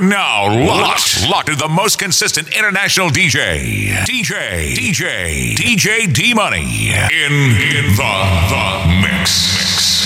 You're now. Locked, locked. To the most consistent international DJ, DJ, DJ, DJ D Money. In, in the, the mix. Baby,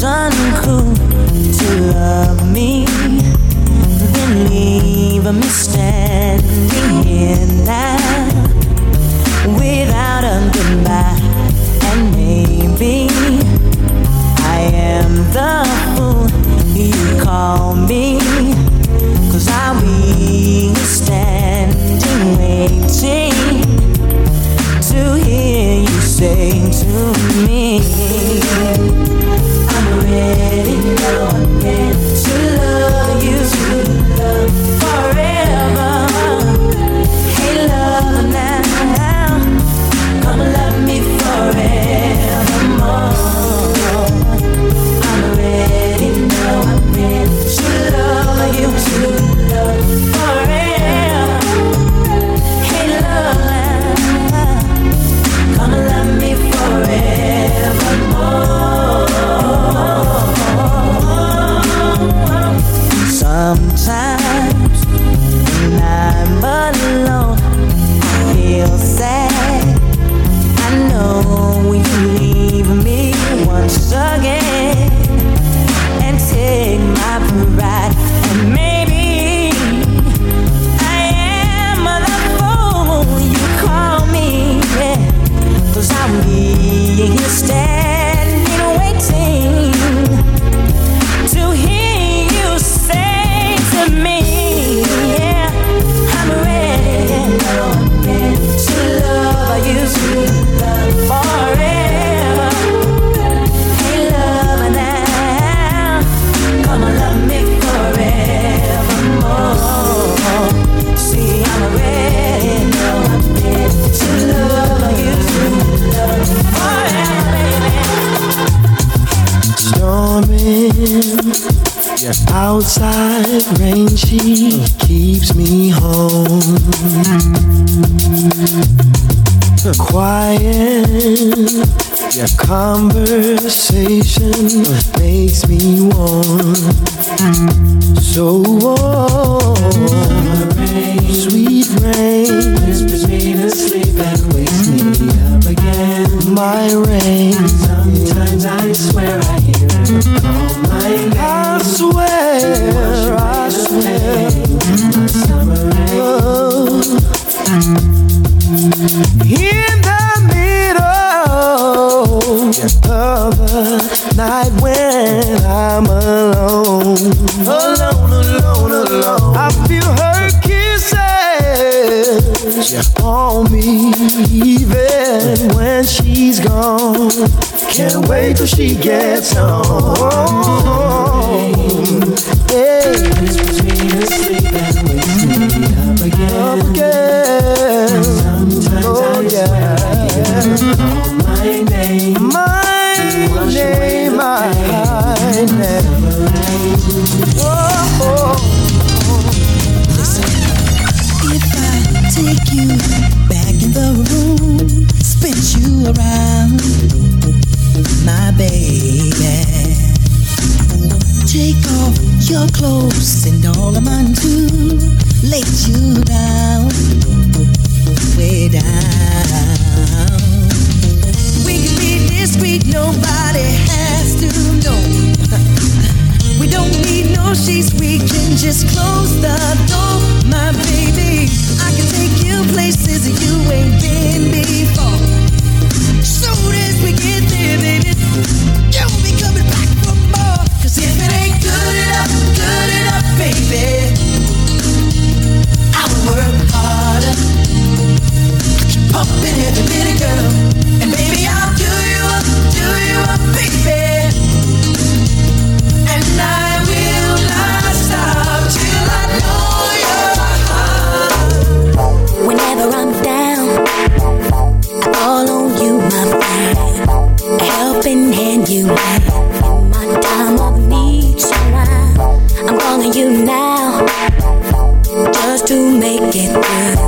was uncool to love me, then leave me standing here now without a goodbye. And maybe I am the fool you call me, cause I'll be standing waiting outside rain, she keeps me home. Quiet your conversation makes me warm, so warm. rain, Sweet rain whispers me to sleep and wakes me up again. My rain. On me even when she's gone. Can't wait till she gets home. Hey. Whispers me to sleep and wakes me up again. Oh, up again. Sometimes oh, I yeah. swear I hear her call my name. My take you back in the room, spin you around, my baby. Take off your clothes and all of mine too. Lay you down, way down. We can be discreet, nobody has to know. We don't need no sheets, we can just close the door, my baby. I can take you places you ain't been before. Soon as we get there, baby, you'll be coming back for more. Cause if it ain't good enough, good enough, baby, I'll work harder. Keep pumping every minute, girl. And baby, I'll do you up, do you up, baby. you now. In my time of need, so I'm calling you now. Just to make it good.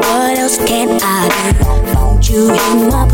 What else can I do? Don't you hear my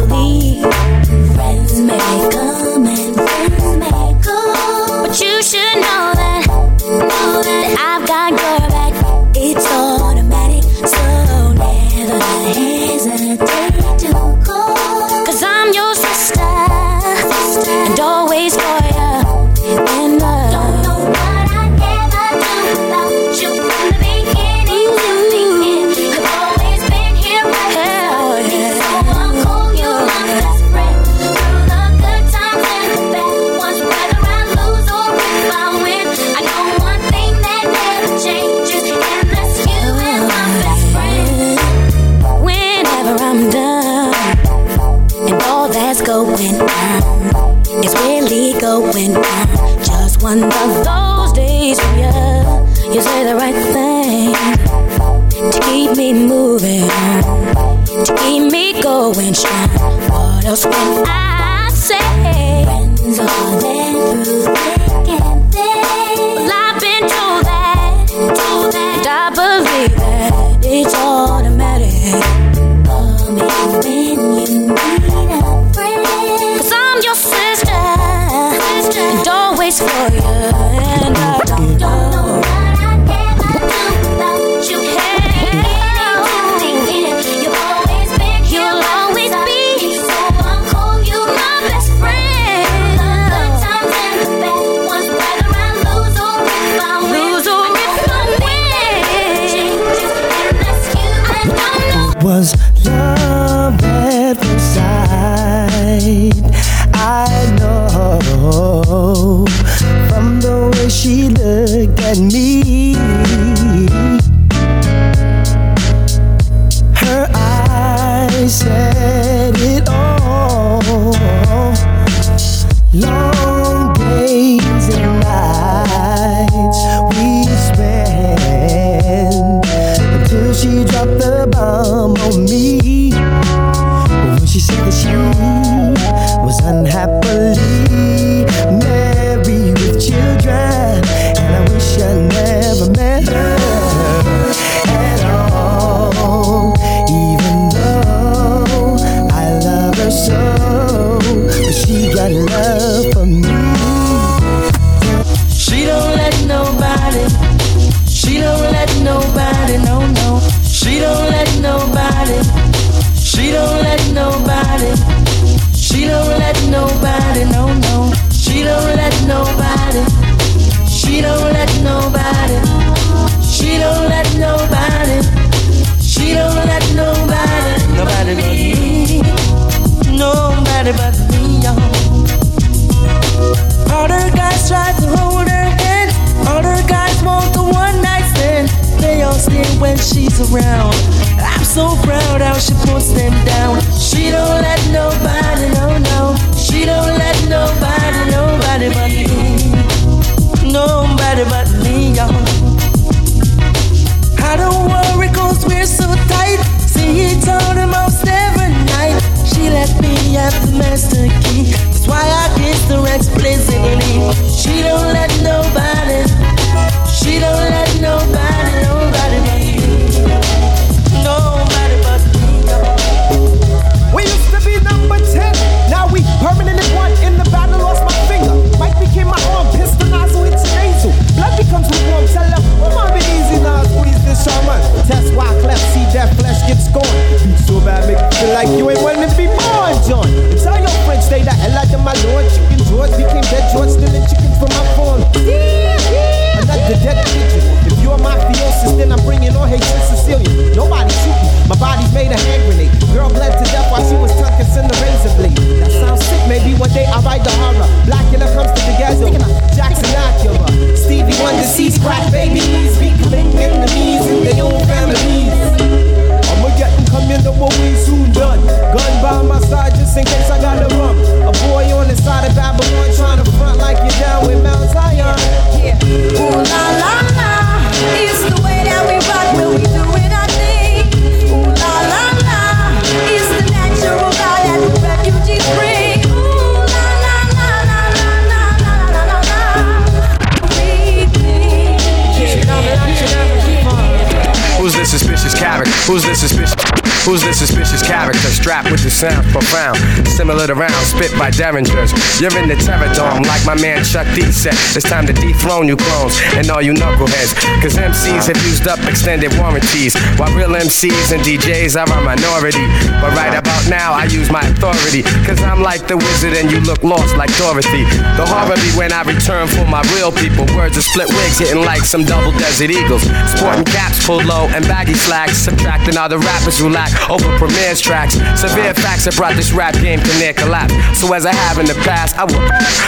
dethrone you clones and all you knuckleheads. Cause MCs have used up extended warranties, while real MCs and DJs are a minority. But right about now, I use my authority. Cause I'm like the wizard and you look lost like Dorothy. The horror be when I return for my real people. Words of split wigs hitting like some double desert eagles. Sporting caps pulled low and baggy slacks. Subtracting all the rappers who lack over premieres tracks. Severe facts have brought this rap game to near collapse. So as I have in the past, I will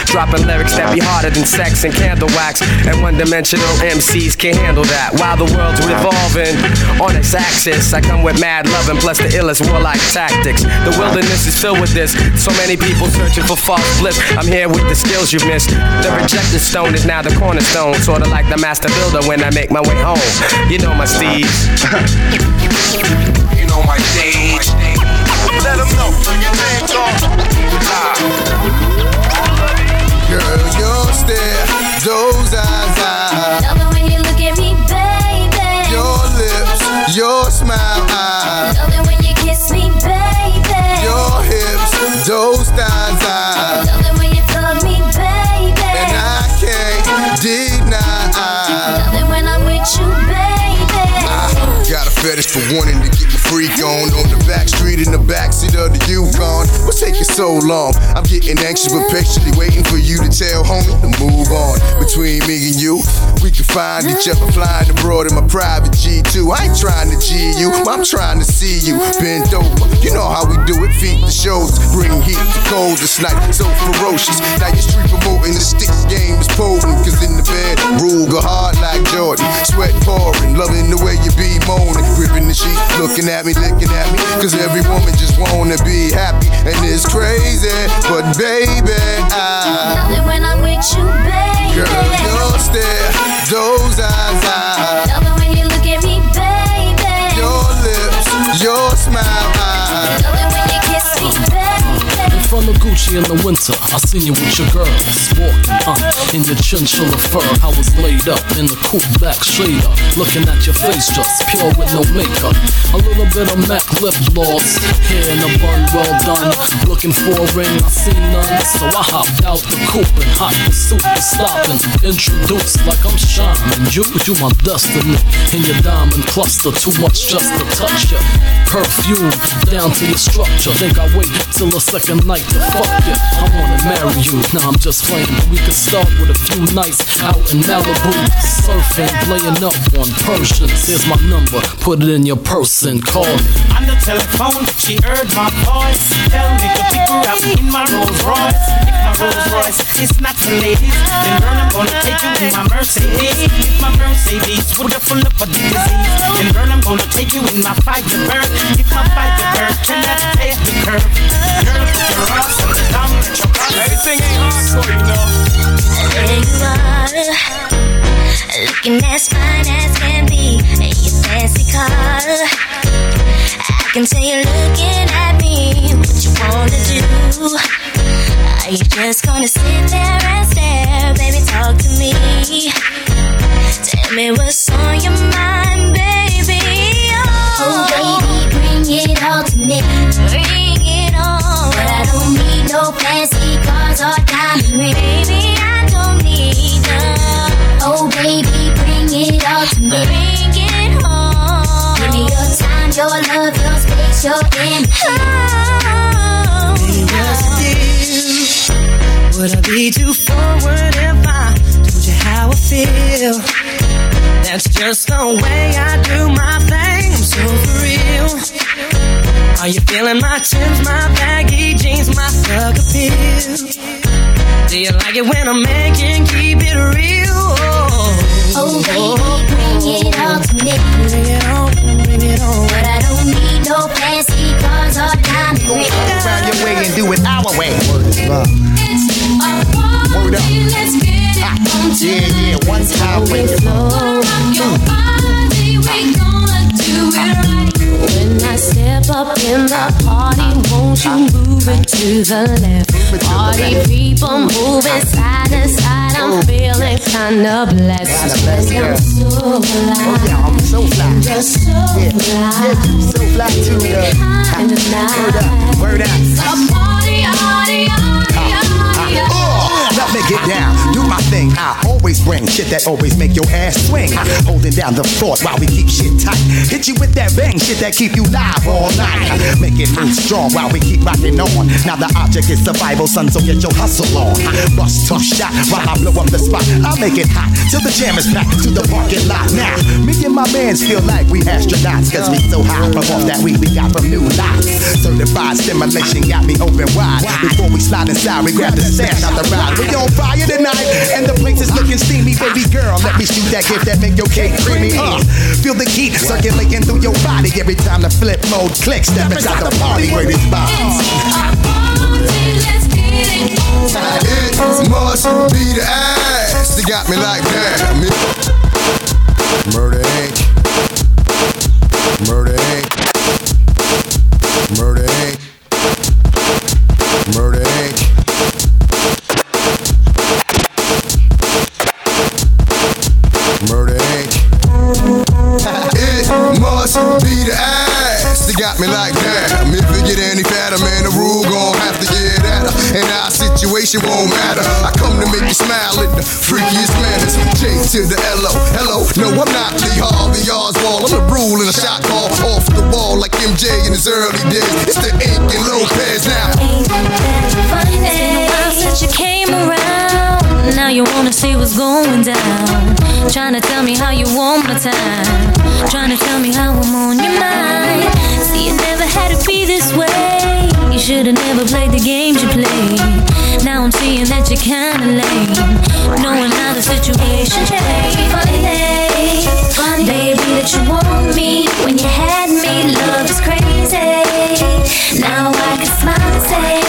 dropping lyrics that be harder than sex and candle wax. And one dimensional MCs can't handle that. While the world's revolving on its axis, I come with mad love and plus the illest warlike tactics. The wilderness is filled with this. So many people searching for false bliss. I'm here with the skills you missed. The rejected stone is now the cornerstone. Sorta like the master builder when I make my way home. You know my steeds. You know my stage. Let them know. Your name's Girl, your stare, those eyes, eyes. Your smile, eyes. Love it when you kiss me, baby. Your hips, those thighs, eyes. Fetish for wanting to get my freak on on the back street in the backseat of the Yukon. What's taking so long? I'm getting anxious but patiently waiting for you to tell homie to move on. Between me and you, we can find each other flying abroad in my private G2. I ain't trying to G you, I'm trying to see you bent over. You know how we do it, feet the shows, bring heat to cold. This night so ferocious. Now your street promoting the sticks game is potent. Cause in the bed, Ruger hard like Jordan, sweat pouring, loving the way you be moaning, gripping the sheet, looking at me, licking at me. Cause every woman just wanna be happy, and it's crazy. But baby, I. Love it when I'm with you, baby. Girl, your stare, those eyes, eyes. Love it when you look at me, baby. Your lips, your smile, front of Gucci in the winter, I seen you with your girls walking, uh, in your chinchilla fur. I was laid up in the coupe back shader, looking at your face just pure with no makeup. A little bit of MAC lip gloss, hair in a bun, well done. Looking for a ring, I seen none, so I hopped out the coupe and hot pursuit was stopping. Introduced like I'm shining, you, you my destiny. In your diamond cluster, too much just to touch ya. Perfume down to your structure. Think I wait till the second night to fuck. I wanna marry you. Now I'm just playing. We could start with a few nights out in Malibu, surfing, laying up on Persians. Here's my number. Put it in your purse and call me. On the telephone, she heard my voice. Tell me to pick her up in my Rolls Royce. If my Rolls Royce is not for ladies, then girl, I'm gonna take you in my Mercedes. If my Mercedes would have full of disease, then girl, I'm gonna take you in my Firebird. If my Firebird cannot take the curve, girl, put your ass on the down, let your ass. Everything ain't hardcore, you know. There you are, looking as fine as can be in your fancy car. I can tell you're looking at me. What you wanna do? Are you just gonna sit there and stare? Baby, talk to me. Tell me what's on your mind, baby. Oh, oh baby, bring it all to me. Bring it on. But I don't need no fancy cars or diamond rings. Baby, I don't need none. Oh, baby, bring it all to me. Bring it on. Give me your time, your love, your space, your energy. Baby, what's the deal? Would I be too forward if I told you how I feel? That's just the way I do my thing. I'm so for real. Are you feeling my Timbs, my baggy jeans, my thug appeal? Do you like it when a man can keep it real? Oh, baby, bring it all to me. Bring it on, bring it on. But I don't need no fancy cars or diamond rings. Find your way and do it our way. Word up. Ha. Ah, yeah, yeah, one time when you When I step up in the party, won't you move it to the left. Party people moving side to side. I'm feeling kinda blessed. I'm so fly. I'm so fly. You're so fly. So fly girl. Kinda Word nice. up, word up. So party, party, party, party, Uh, Let me get down, do my thing. I always bring shit that always make your ass swing. I, Holding down the fort while we keep shit tight. Hit you with that bang shit that keep you live all night. Make it move strong while we keep rocking on. Now the object is survival, son, so get your hustle on. Bust tough shot while I blow up the spot. I'll make it hot till the jam is packed to the parking lot. Now, me and my mans feel like we astronauts, cause we so high from off that weed we got from new lots. Certified stimulation got me open wide. Before we slide inside, we grab the stash out the ride. We on fire tonight, and the place is looking steamy. Baby girl, let me shoot that gift that make your cake creamy. Uh, feel the heat circulating through your body every time the flip mode clicks. Step inside the party where it's by. Let's get it. It must be the ass that got me like that. Murder Inc. Murder Inc. Murder Inc. Murder to the L-O, hello. No, I'm not Lee Harvey Oswald. I'm the rule in a shot call off the wall like MJ in his early days. It's the Inc and Lopez now. Ain't that Funny since you came around. Now you wanna see what's going down. Trying to tell me how you want my time. Trying to tell me how I'm on your mind. See, it never had to be this way. You should've never played the games you played. Now I'm seeing that you're kinda lame. Knowing how the situation changed. Funny, funny, baby, that you want me when you had me. Love is crazy. Now I can smile and say,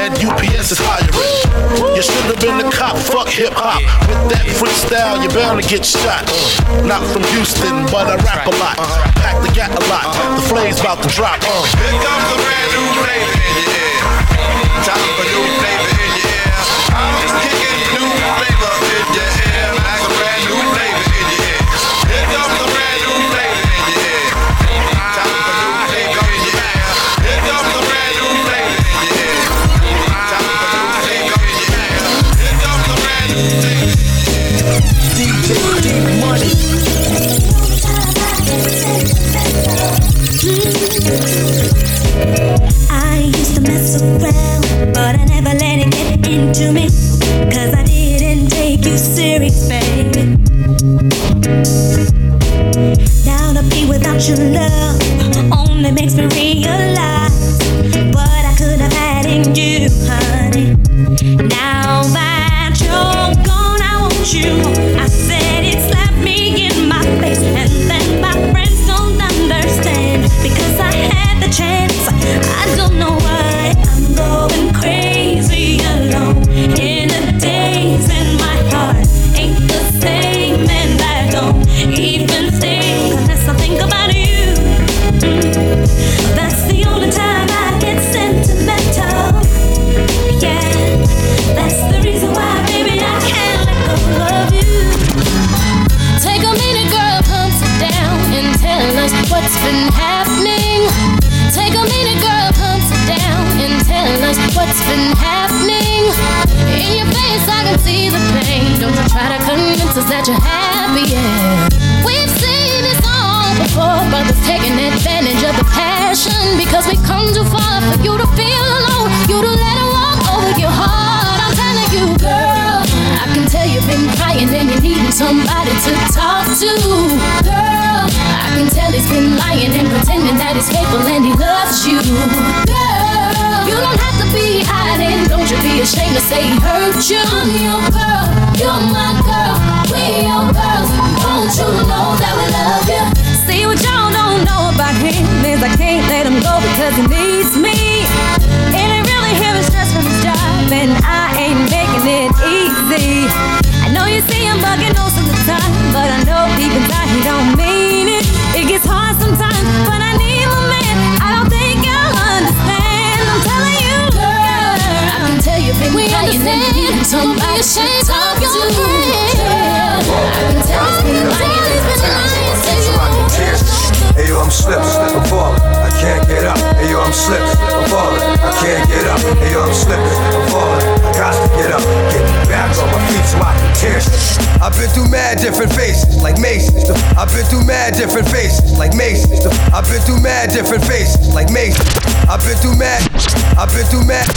UPS is hiring. You should have been a cop, fuck hip hop. With that freestyle, you're bound to get shot. Not from Houston, but I rap a lot. Pack the gat a lot. The flame's about to drop. Here comes a brand new flavor in your ear. Time for new flavor in your ear. I'm kicking new flavor in your ear. Around, but I never let it get into me. Because we come too far for you to feel alone. You to let it walk over your heart. I'm telling you, girl, I can tell you you've been crying and you're needing somebody to talk to. Girl, I can tell he's been lying and pretending that he's faithful and he loves you. Girl, you don't have to be hiding. Don't you be ashamed to say he hurt you. I'm your girl, you're my girl, we your girls. Won't you know that we love you? See what y'all don't know about him is I can't let him go because he needs me. And it really him is stress from his job, and I ain't making it easy. I know you see him bugging most of the time, but I know deep inside he don't mean it. It gets hard sometimes, but I need my man. I don't think you'll understand. I'm telling you, girl. I can tell you've been We understand. needing somebody to Don't be ashamed of your friend. Girl, I can tell he's been Rockin' tears. Yo, I'm slipping, I'm falling, I can't get up. Hey yo, I'm slipping, I'm falling, I can't get up. Hey yo, I'm slipping, I'm falling, I got to get up, get back on my feet so I can tear. I've been through mad different phases, like Macy's. I've been through mad different phases, like Macy's. I've been through mad different phases, like Macy's. I've been through mad, I've been through mad,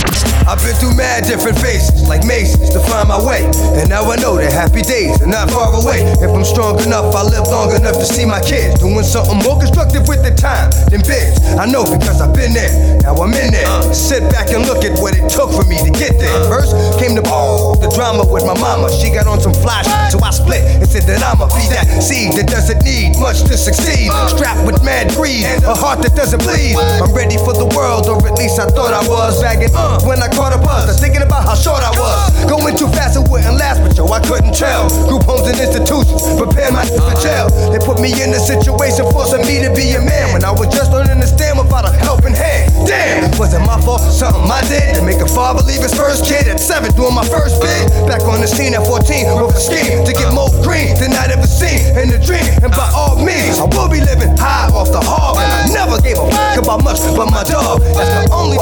I've been through mad different phases, like Macy's, to find my way. And now I know that happy days are not far away. If I'm strong enough, I live long enough to see my kids doing something more constructive with their time than biz. I know because I've been there. Now I'm in there. Sit back and look at what it took for me to get there. First came the ball, the drama with my mama. She got on some flash, so I split and said that I'ma be that seed that doesn't need much to succeed. Strapped with mad greed, a heart that doesn't bleed. I'm ready for the world, or at least I thought I was. Bagging uh, when I caught a buzz, I was thinking about how short I was. Going too fast, it wouldn't last, but yo, I couldn't tell. Group homes and institutions prepare my for jail. They put me in a situation forcing me to be a man when I was just learning to stand without a helping hand. Damn, was it my fault? Something I did to make a father leave his first kid at seven, doing my first bid. Back on the scene at 14 with a scheme to get more green than I'd ever seen in a dream. And by all means, I will be living high off the hog. And I never gave a fuck about much but my dog. That's the only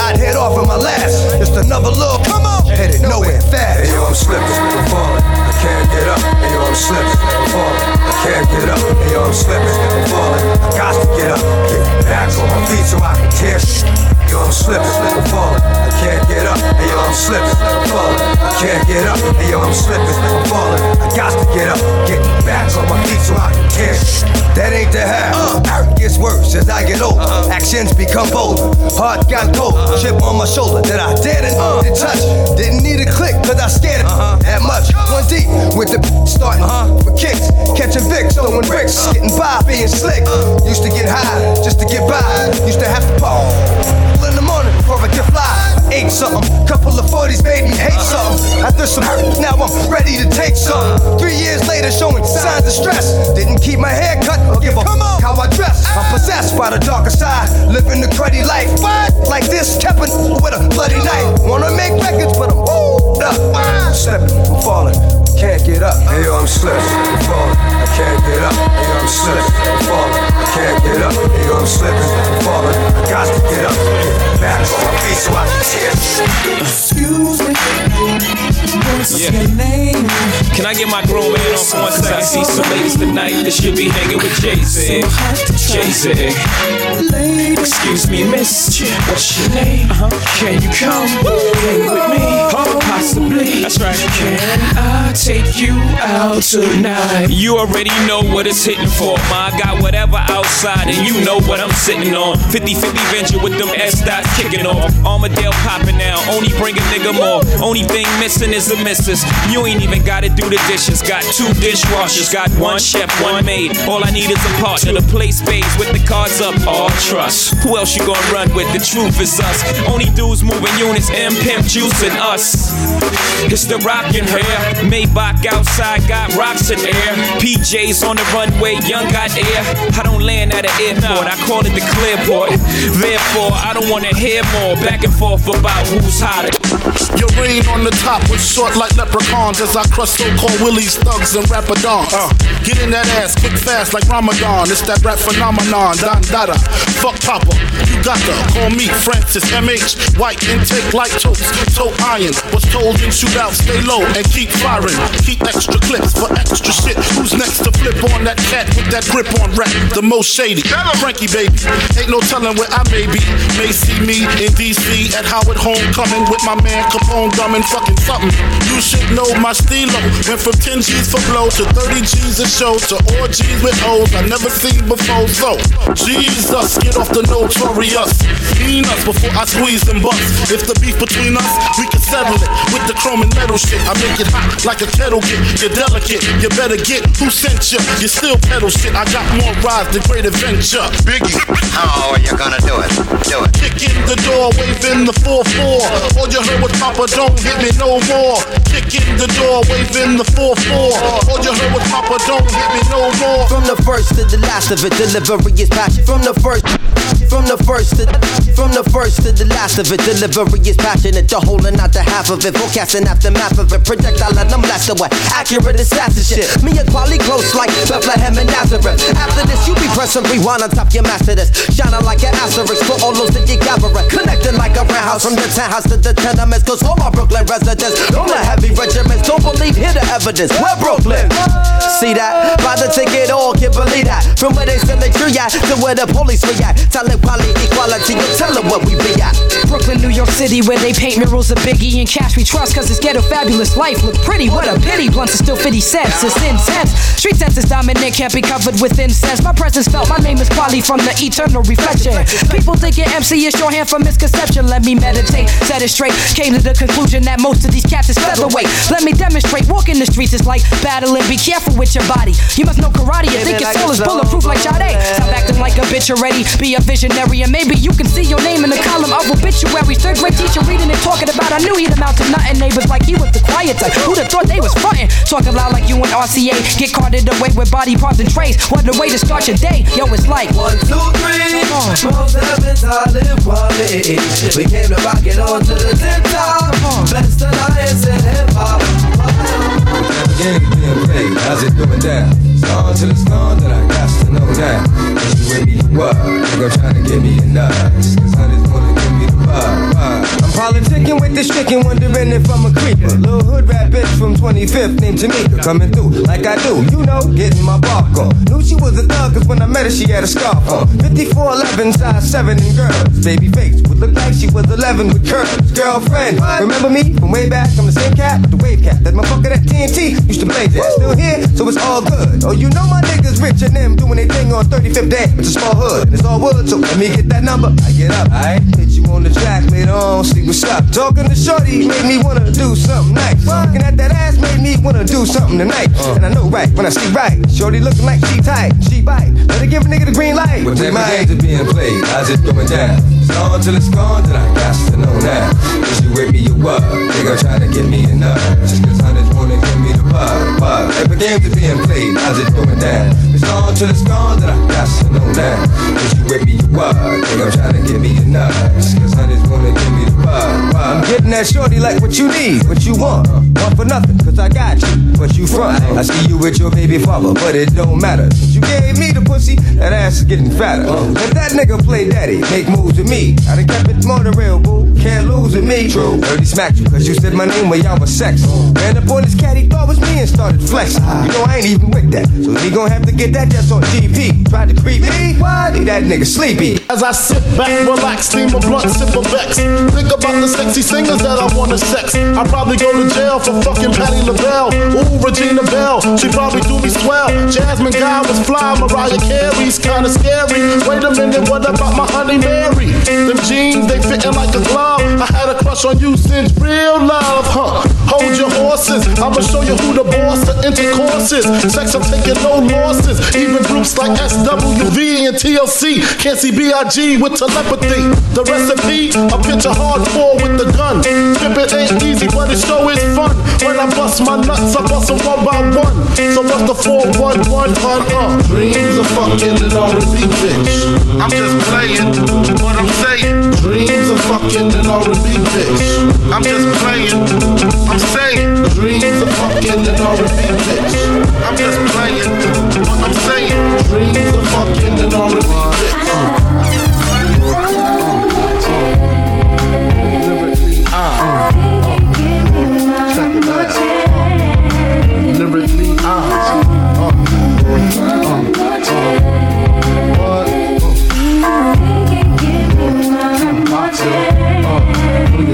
I'd head off in my last. Just another little come on, headed nowhere fast. Hey yo, I'm slipping, I'm falling. I can't get up. Hey yo, I'm slipping, I'm falling. I can't get up. Hey yo, I'm slipping, I'm falling. I got to get up, get back on my feet so I can shit. Yo, I'm slipping, I'm falling. I can't get up. Hey yo, I'm slipping, I'm falling. I can't get up. Hey yo, I'm slipping, I'm falling. I got to get up, get back on my feet so I can tear. That ain't the half. Uh, it gets worse as I get older. Uh-huh. Actions become bolder. Heart got cold. Uh-huh. Chip on my shoulder that I didn't uh, to touch. Didn't need a click cause I scared it that much. One deep with the starting for kicks. Catching Vicks, throwing bricks. Getting by, being slick. Used to get high just to get by. Used to have to in the morning before I get fly. I ate something, couple of 40s made me hate something. After some hurt, now I'm ready to take something. Three years later, showing signs of stress. Didn't keep my hair cut or give a come on how I dress. I'm possessed by the darker side, living the cruddy life. Like this, stepping with a bloody knife. Wanna make records, but I'm wooed up. I'm slipping, I'm falling, can't get up. Hey yo, I'm slipping, I'm falling, can't get up. Yo, I'm slipping, I'm falling, I can't get up. Yo, I'm slipping, I'm falling, I got to get up. Get back on my feet so I can tear. Me. Yeah. Can I get my grown man on for one second? I see some ladies tonight that should be hanging with Jay-Z. Jay-Z. Excuse me, miss. What's your name? Can you come hang with me? Possibly. That's right. Can I take you out tonight? You already know what it's hitting for. I got whatever outside, and you know what I'm sitting on. 50 50 venture with them S dots kicking off. Armadale popping now. Only bring a nigga more. Only thing missing is a missus. You ain't even gotta do the dishes. Got two dishwashers. Got one chef, one maid. All I need is a partner to play spades with the cards up. All trust. Who else you gonna run with? The truth is us. Only dudes moving units, M Pimp juicing us. It's the rockin' hair. Maybach outside got rocks in air. PJs on the runway, young got air. I don't land at an airport, I call it the clear clearport. Therefore, I don't wanna hear more back and forth about who's hotter. Your reign on the top was short like leprechauns as I crush so-called willies, thugs, and rapadons. Uh, get in that ass quick fast like Ramadan. It's that rap phenomenon, Don Dada. Fuck Papa, you got to call me Francis MH. White intake light toast, toe iron. Was told in shootout, stay low and keep firing. Keep extra clips for extra shit. Who's next to flip on that cat with that grip on rap? The most shady. Frankie baby, ain't no telling where I may be. May see me in DC at Howard Homecoming with my man Capone drumming fucking something. you should know my stilo. Went from 10 G's for blow to 30 G's a show to orgies with O's I never seen before. So, Jesus, get off the notorious. Mean us before I squeeze and bust. If the beef between us, we can settle it with the chrome and metal shit. I make it hot like a kettle get. You're delicate, you better get who sent you. You still pedal shit. I got more rides than great adventure. Biggie. How are you gonna do it? Do it. Kick in the door, waving the 4-4. All you heard was Papa, don't hit me no more. Kick in the door, waving the 4-4. All you heard was Papa, don't hit me no more. From the first to the last of it, delivery is passion. From the first, from the first to, from the first to the last of it, delivery is passionate. The whole and not the half of it, forecasting aftermath of it. Projectile and I'm blasted away. Accurate assassin shit. Me and Kweli close like Bethlehem and Nazareth. After this, you be pressing rewind on top your master this. Shining like an asterisk for all those that you gather. Connecting like a roundhouse from the townhouse to the tenements. Cause all my Brooklyn residents, the heavy regiments, don't believe, hear the evidence. We're Brooklyn. See that? Buy the ticket, all can't believe that. From where they send the tree at to where the police react. Tell it quality, equality, you tell them what we be at. Brooklyn, New York City, where they paint murals of Biggie and cash we trust, cause it's ghetto fabulous life. Look pretty, what a pity. Blunts are still 50 cents, it's intense. Street sense is dominant, can't be covered with incense. My presence felt, my name is Kweli from the eternal reflection. People thinking MC is your hand for misconception. Let me meditate, set it straight. Came to the conclusion that most of these cats is featherweight. Let me demonstrate, walking the streets is like battling. Be careful with your body. You must know karate, you think your soul is bulletproof like Sade. Stop acting like a bitch already, be a visionary, and maybe you can see your name in the column of obituaries. Third grade teacher reading and talking about, I knew he'd amount to nothing. Neighbors like he was the quiet type. Who'd have thought they was frontin'? Talking loud like you and RCA. Get carted away with body parts and trays. What a way to start your day. Yo, it's like one, two, three. Most heavens I live quality. We came to rock it on to the top. Alliance in hip hop. being played, how's it going down? Gone, then I got to know now. Is you with me what? Trying to give me a nuts. Cause honey's wanna give me the vibe. vibe. I'm politicking with this chicken, wondering if I'm a creeper. Little hood rat bitch from 25th named Jamaica. Coming through like I do, you know, getting my bark on. Knew she was a thug, cause when I met her, she had a scarf on. 5411, size 7 in girls. Baby face would look like she was 11 with curves. Girlfriend, remember me from way back? I'm the same cat, with the wave cat. That motherfucker that TNT used to play that. Still here, so it's all good. Oh, you know my niggas rich and them doing their thing on 35th day. It's a small hood, and it's all wood, so let me get that number. I get up, I hit you on the track later on, see what's up. Talking to Shorty made me wanna do something nice. Looking at that ass made me wanna do something tonight. Uh. And I know right when I see right. Shorty looking like she tight, she bite. Let her give a nigga the green light. What We type of might- games being played? How's it going down? It's on till it's gone, then I got to know now. Is you with me or what? Nigga trying to get me nut. Just cause honey's wanna give the vibe. What type of games being played? How's it going down? It's on till it's gone, then I got to know now. Is you with me or what? Nigga trying to get me a nut. Just cause honey's wanna give me the vibe. I'm getting that shorty like what you need, what you want. Want for nothing, cause I got you. But you front. I see you with your baby father, but it don't matter. Since you gave me the pussy, that ass is getting fatter. Let that nigga play daddy, make moves with me. I done kept it more than real, boo. Can't lose with me. True. Dirty smacked you, cause you said my name when y'all was sex. Ran up on this he thought was me and started flexing. You know I ain't even with that. So he gon' have to get that just on GP. Tried to creep me, why? Leave that nigga sleepy. As I sit back, relax, steam a blunt, sip a vex. About the sexy singers that I wanna sex. I probably go to jail for fucking Patti LaBelle. Ooh, Regina Belle, she probably do me swell. Jasmine Guy was fly, Mariah Carey's kinda scary. Wait a minute, what about my honey Mary? Them jeans, they fitting like a glove. I had a crush on you since real love, huh? Hold your horses, I'ma show you who the boss of intercourse is. Sex, I'm taking no losses. Even groups like SWV and TLC can't see B.I.G. with telepathy. The recipe, a picture hardcore with the gun. It ain't easy, but it sure is fun. When I bust my nuts, I bust them one by one. So what's the 411 on uh? Dreams of fucking R&B bitch. I'm just playing what I'm saying. Dreams of fucking an R&B bitch. I'm just playing. I'm saying. Dreams of fucking an R&B bitch. I'm just playing what I'm saying. Dreams of fucking an R&B bitch.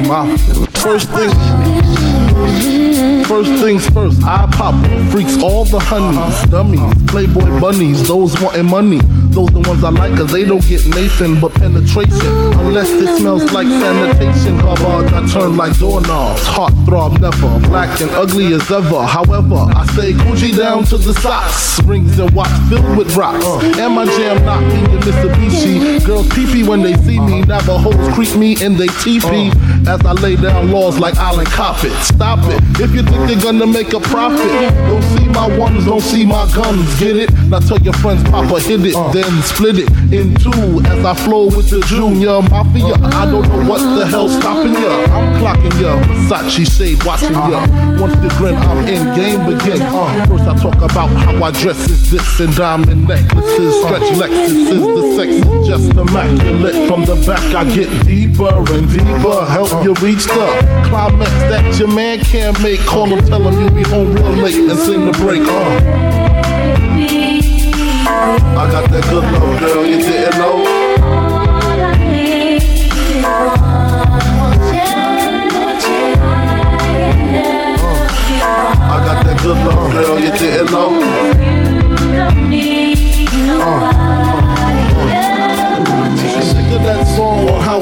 First thing. First things first, I pop freaks all the honeys, dummies, playboy bunnies, those wanting money. Those the ones I like, cause they don't get Nathan but penetration. Unless it smells like sanitation. Garbage, I turn like doorknobs. Heart throb never, black and ugly as ever. However, I say Gucci down to the socks. Rings and watch filled with rocks. And my jam knocking the Mitsubishi. Girls pee when they see me. Navajos creep me in they teepee. As I lay down laws like Island Coppet. Stop it. If you think you're gonna make a profit, don't see my ones, don't see my guns. Get it? Now tell your friends, Papa hit it, then split it in two. As I flow with the Junior Mafia, I don't know what the hell's stopping ya. I'm clocking ya, Versace shade watching ya. Once the grin, I'm in game begin. Uh, first I talk about how I dress is this and diamond necklaces, stretch Lexuses, the sex is just immaculate. From the back I get deeper and deeper, help you reach the climax that your man can't make. Call him, tell him you'll be home real late and sing the break. Uh. I got that good love, girl, you didn't know. I got that good love, girl, you didn't know. Sick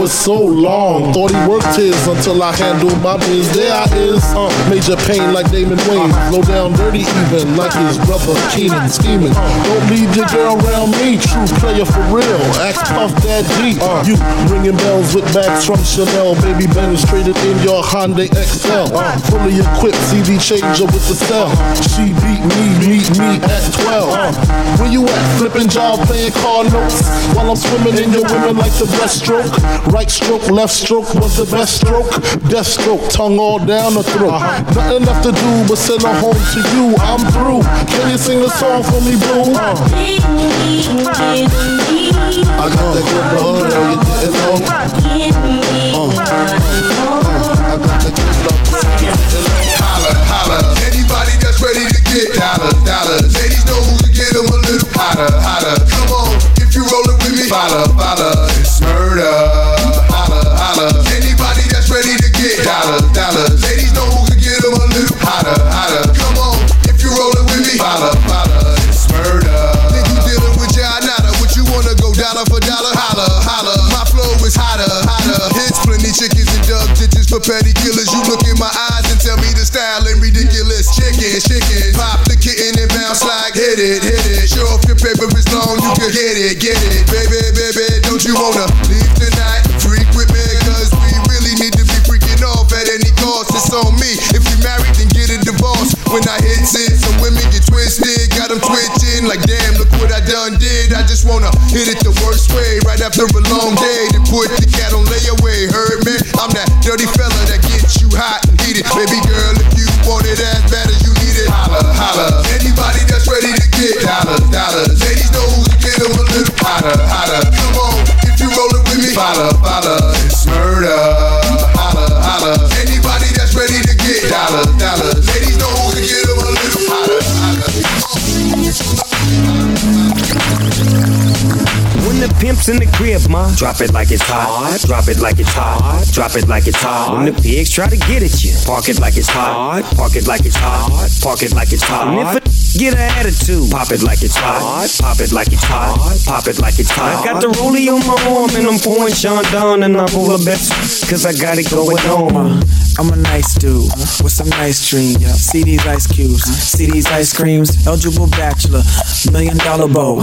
it's so long. Thought he worked his until I handled my biz. There I is, uh, major pain like Damon Wayne. Low down dirty even like his brother Keenan scheming. Don't leave your girl around me, true player for real. Ask Puff Dad G. Uh, you ringing bells with bags from Chanel. Baby demonstrated in your Hyundai XL. Uh, fully equipped CD changer with the cell. She beat me, meet me at 12. Uh, where you at? Flipping job, playing car notes. While I'm swimming in your women like the breaststroke. Right stroke, left stroke was the best stroke. Death stroke, tongue all down the throat. Nothing left to do but send her home to you. I'm through. Can you sing a song for me, boo? I got that good girl, you didn't know. Uh, in ma, drop it like it's hot. Drop it like it's hot. Drop it like it's hot. When the pigs try to get at you, park it like it's hot. Park it like it's hot. Park it like it's hot. And if a get an attitude, pop it like it's hot. Pop it like it's hot. Pop it like it's hot. I got the rollie on my arm and I'm pouring Sean down and I'm full of best cause I got it going on. Uh, I'm a nice dude uh, with some nice dreams. See these ice cubes, see these ice creams. Eligible bachelor, million dollar bow.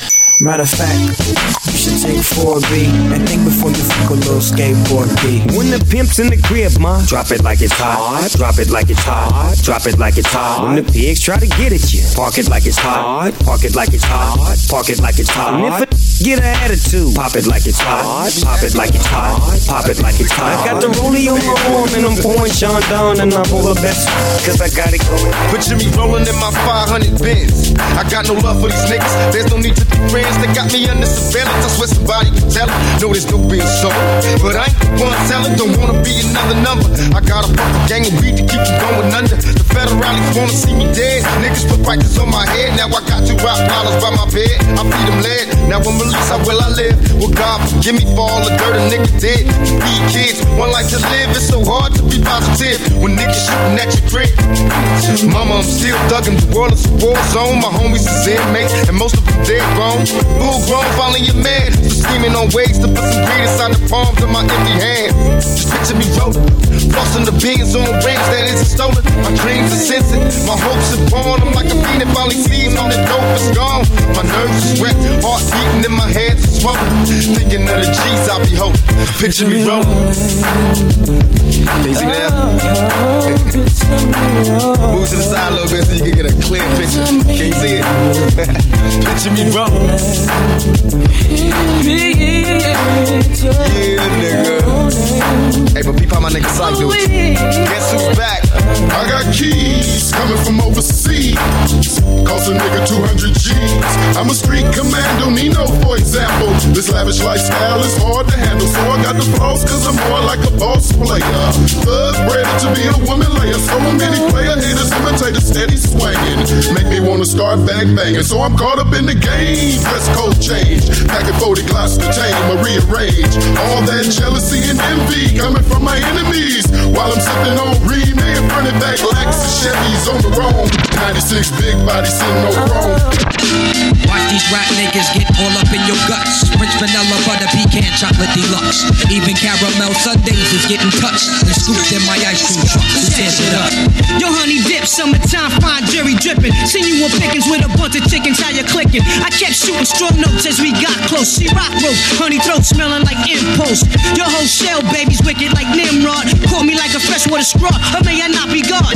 Matter of fact, you should take 4B and think before you fuck a little skateboard B. When the pimp's in the crib, ma, drop it like it's hot. Drop it like it's hot. Drop it like it's hot. When the pigs try to get at you, park it like it's hot. Park it like it's hot. Park it like it's hot. And if a get an attitude, pop it like it's hot. Pop it like it's hot. Pop it like it's hot. I got the rollie on my arm and I'm pouring Sean down and I'm all the best cause I got it going. Picture me rolling in my 500 bins. I got no love for these niggas. There's no need to be friends. They got me under surveillance. I swear somebody can tell it. No, there's no being sold. But I ain't the one telling. Don't wanna be another number. I got a fucking gang of weed to keep me going under. The federalists wanna see me dead. Niggas put prices on my head. Now I got two rock dollars by my bed. I feed them lead. Now I'm How will I live? Well, God forgive me for all the dirt a nigga did. Be kids, one life to live. It's so hard to be positive when niggas shooting at your crib. Mama, I'm still thugging. The world is a war zone. My homies is inmates, and most of them dead grown. Full grown, following your man. So scheming on ways to put some greed inside the palms of my empty hands. Just picture me rolling. Flossing the beans on rings that isn't stolen. My dreams are sensing. My hopes are born. I'm like a fiend and finally seeing all the dope is gone. My nerves is wrecked. Heart beating in my head is swollen. Thinking of the G's I be holding. Picture me rolling. Easy now. Move to the side a little bit so you can get a clear picture. Can't see it. picture me rolling. Yeah, nigga. Hey, but peep how my nigga Sock do. Guess who's back? I got keys coming from overseas. Cost a nigga 200 G's. I'm a street commando, Nino, for example. This lavish lifestyle is hard to handle, so I got the flaws cause I'm more like a boss player. Thug bred to be a woman layer. So many player haters imitate a steady swinging. Make me wanna start bang banging. So I'm caught up in the game. Dress code change. Packing 40 glass to tame or rearrange. All that jealousy and envy coming from my enemies. While I'm sipping on remade running back Lexus Chevys on the road. 96 big body sitting on chrome. Watch these rap niggas get all up in your guts. French vanilla butter pecan chocolate deluxe. Even caramel sundaes is getting touched and scooped in my ice cream truck. Tears it up? Yo, honey dip, summertime, fine jerry dripping. Seen you on pickings with a bunch of chickens, how you clicking? I kept shooting strong notes as we got close. She rock rope, honey throat smelling like impulse. Your whole shell, baby's wicked like Nimrod. Caught me like a freshwater straw, or may I not be God?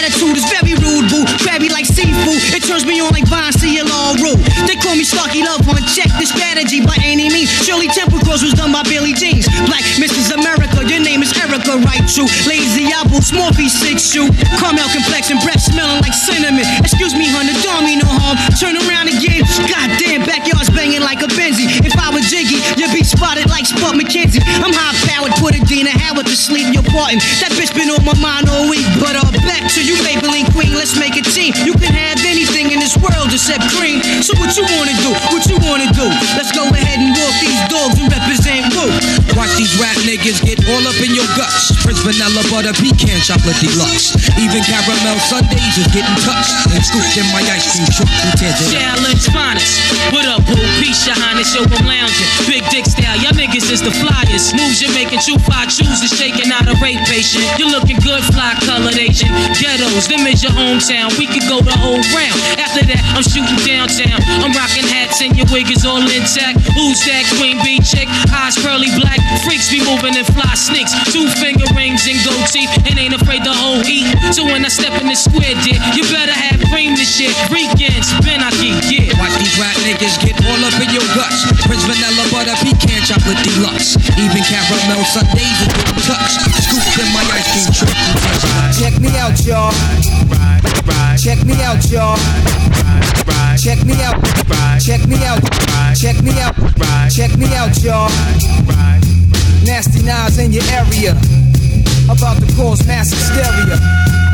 Attitude is very rude, boo. Crabby like seafood, it turns me on like see you all rule. They call me Starky Love, wanna check the strategy by any means. Shirley Temple Cross was done by Billy Jeans. Black Mrs. America, your name is Erica, right? True. Lazy apple, Smorphy, six shoe. Caramel complexion, breath smelling like cinnamon. Excuse me, honey, don't mean no harm. Turn around again. Goddamn, backyard's banging like a Benzie. If I was Jiggy, you'd be spotted like Spot McKenzie. I'm high powered, put a Dina Howard to sleep, you're parting. That bitch been on my mind all week. But uh, back to you, Maybelline Queen, let's make a team. You can have anything in this world except cream. So what you wanna do? What you wanna do? Let's go ahead and walk these dogs and represent Woo. Watch these rap niggas get all up in your guts. Prince vanilla butter pecan chocolate deluxe. Even caramel sundaes is getting touched and scooped in my ice cream truck. Challenge finest. What up, boo? Peace, your highness, yo, I'm lounging. Big dick style, y'all niggas is the flyers. Moves you're making, true fly chooses, shaking out a rape patient. You're looking good, fly colored Asian. Ghettos, them is your hometown. We could go the whole round. After that, I'm shooting downtown. I'm rocking hats and your wig is all intact. Who's that queen bee chick? Eyes pearly black. Freaks be moving in fly sneaks. Two finger rings and gold teeth. And ain't afraid to whole heat. So when I step in the square, dear, you better have cream this shit. Weekends, spin I keep, yeah. Watch these rap niggas get all up in your guts. Prince vanilla butter pecan chocolate deluxe. Even caramel sundaes is getting touched. Scooped in my ice cream truck. Who tears it up? Check me out, y'all. Check me out, y'all. Check me out. Check me out. Check me out. Check me out, y'all. Nasty knives in your area. About to cause mass hysteria.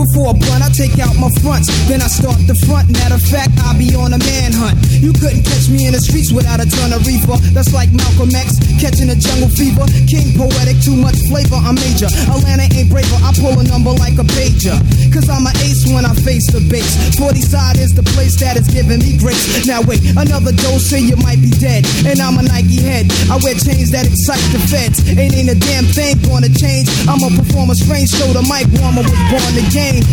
Before a blunt, I take out my fronts, then I start the front. Matter of fact, I'll be on a manhunt. You couldn't catch me in the streets without a ton of reefer. That's like Malcolm X catching a jungle fever. King poetic, too much flavor. I'm major. Atlanta ain't braver. I pull a number like a pager. Cause I'm an ace when I face the base. 40 side is the place that is giving me grace. Now wait, another dose and you might be dead. And I'm a Nike head. I wear chains that excite the feds. Ain't ain't a damn thing gonna change. I'm a performer strange, show. the mic warmer was born to game.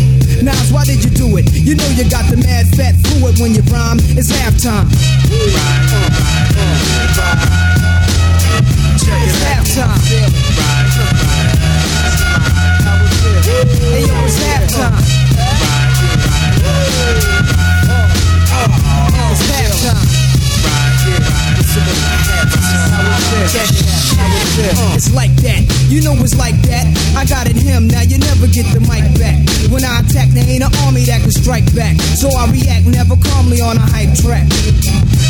Nas, why did you do it? You know you got the mad fat fluid when you rhyme. It's halftime. Check it halftime. Hey yo, it's halftime. It's halftime. It's like that, you know it's like that. I got it him, now you never get the mic back. When I attack, there ain't an army that can strike back. So I react never calmly on a hype track.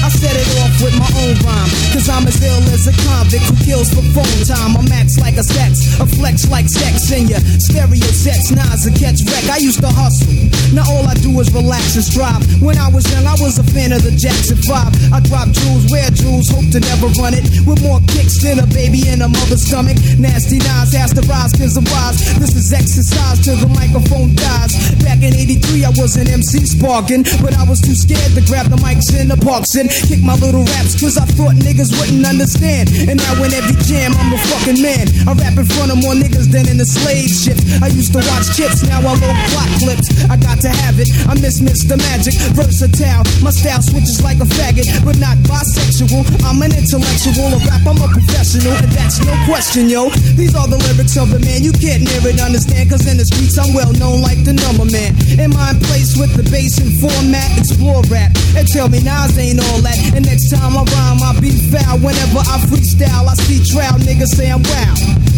I set it off with my own rhyme, cause I'm as ill as a convict who kills for phone time. I'm max like a sex, a flex like sex in your stereo sets. Nas a catch wreck. I used to hustle. Now all I do is relax and strive. When I was young, I was a fan of the Jackson 5. I drop jewels, wear jewels, hope to never run it. With more kicks than a baby in a mother's stomach. Nasty Nas has to rise cause I'm wise. This is exercise till the microphone dies. Back in 83, I was an MC sparking, but I was too scared to grab the mics in the parks and kick my little raps cause I thought niggas wouldn't understand. And now in every jam, I'm a fucking man. I rap in front of more niggas than in the slave ships. I used to watch chips, now I load plot clips. I got to have it. I miss Mr. Magic, versatile. My style switches like a faggot, but not bisexual. I'm an intellectual, a rap, I'm a professional, and that's no question, yo. These are the lyrics of a man you can't near understand, cause in the streets I'm well known like the number man. Am I in place with the bass and format? Explore rap and tell me Nas ain't all that. And next time I rhyme, I'll be foul. Whenever I freestyle, I see trial niggas say I'm wow.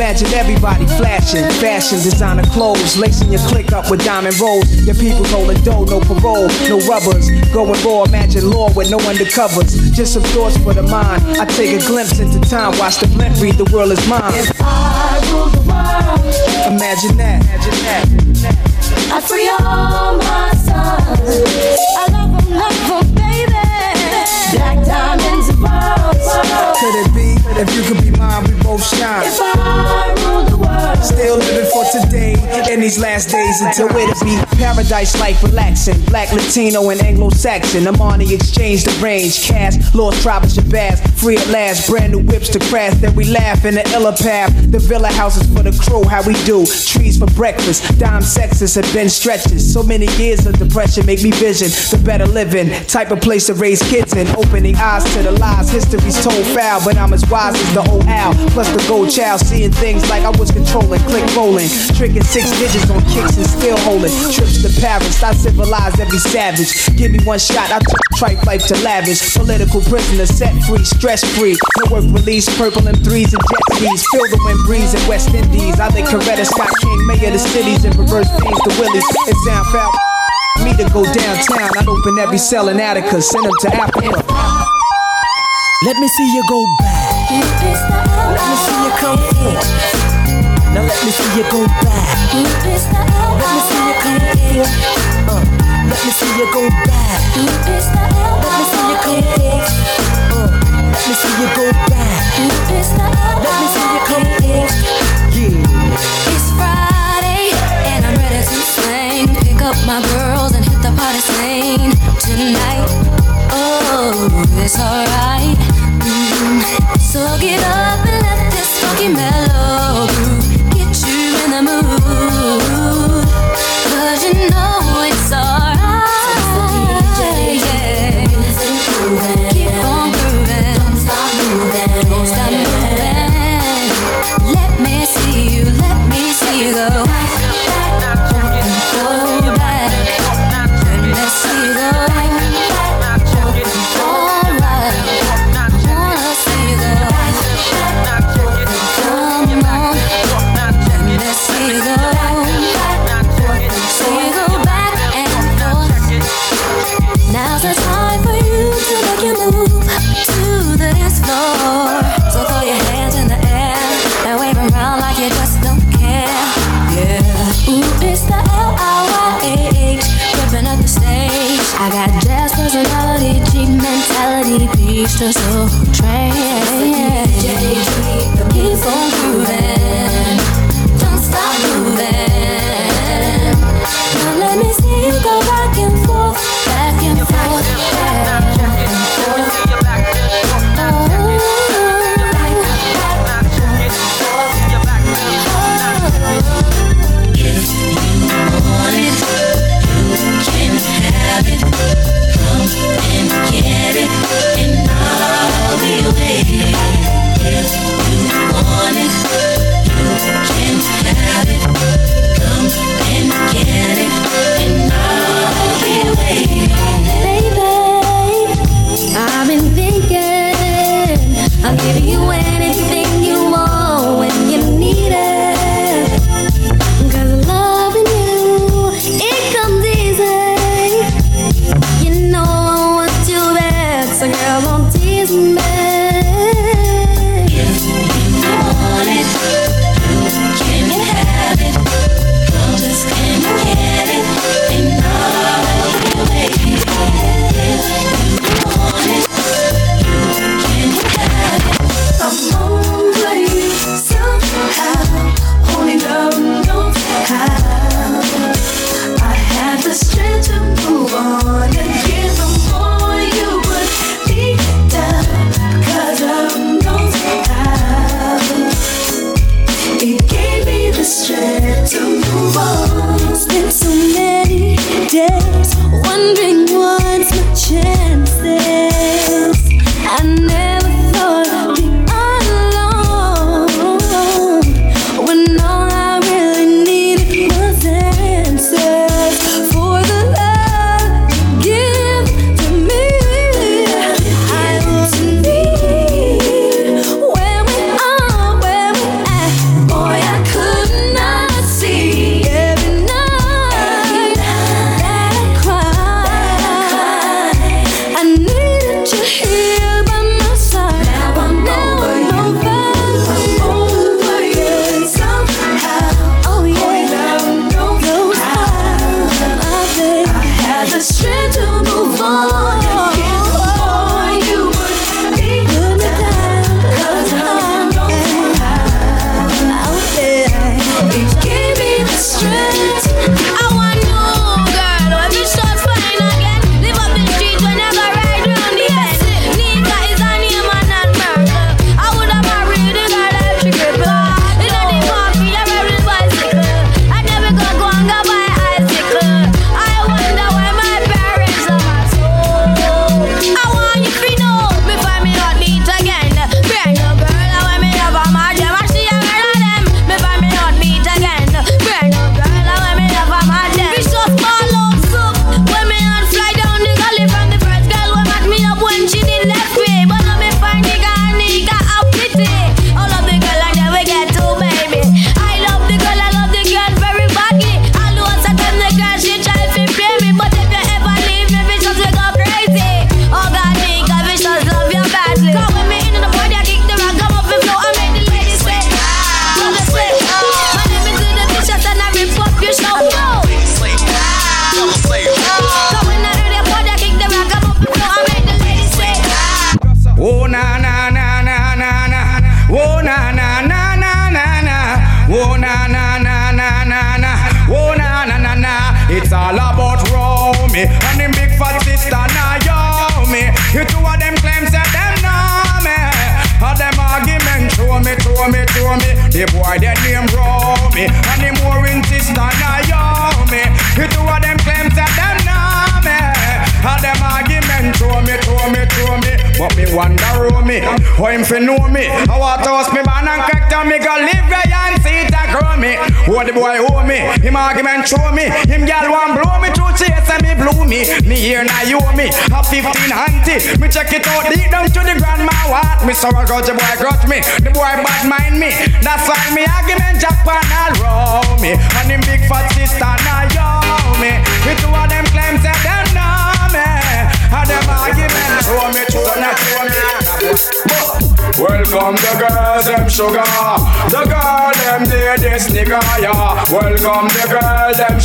everybody flashing, fashion, designer clothes, lacing your click up with diamond rolls. Your people holding dough, no parole, no rubbers. Going raw, imagine law with no undercovers. Just some thoughts for the mind. I take a glimpse into time, watch the blimp read, the world is mine. If I rule the world, Imagine that, imagine that. I free all my sons. I love them, love them, baby. Black diamonds pearls. Could it be? If you could be mine, we both shine. If I rule the world, Still living for today in these last days until it be paradise like relaxing. Black, Latino, and Anglo Saxon. Amani exchange the range. Cast, lost tribe of Shabazz. Free at last, brand new whips to crash. Then we laugh in the illa path. The villa houses for the crew, how we do. Trees for breakfast. Dime sexes have been stretches. So many years of depression make me vision the better living. Type of place to raise kids in. Opening eyes to the lies. History's told foul, but I'm as wise as the old owl. Plus the gold child, seeing things like I was controlling. Click rolling. Tricking six digits on kicks and still holding. Trips to Paris, I civilize every savage. Give me one shot, I took tripe life to lavish. Political prisoner set free, stress free. No work release, purple and threes and jet skis. Feel the wind breeze in West Indies. I think Coretta Scott King, mayor of the cities, and reverse things to Willies. It sound foul. Me to go downtown, I'd open every cell in Attica, send them to Africa. Let me see you go back. Let me see you come forth. Now let me see you go back. Let me see you come forth. Uh, let me see you go back. Let me see you come forth. Uh, let me see you go back. Let me see you come forth. Yeah. It's Friday and I'm ready to slang. Pick up my girls and hit the party scene tonight. Oh, it's alright. Mm. So get up and let this funky mellow groove get you in the mood.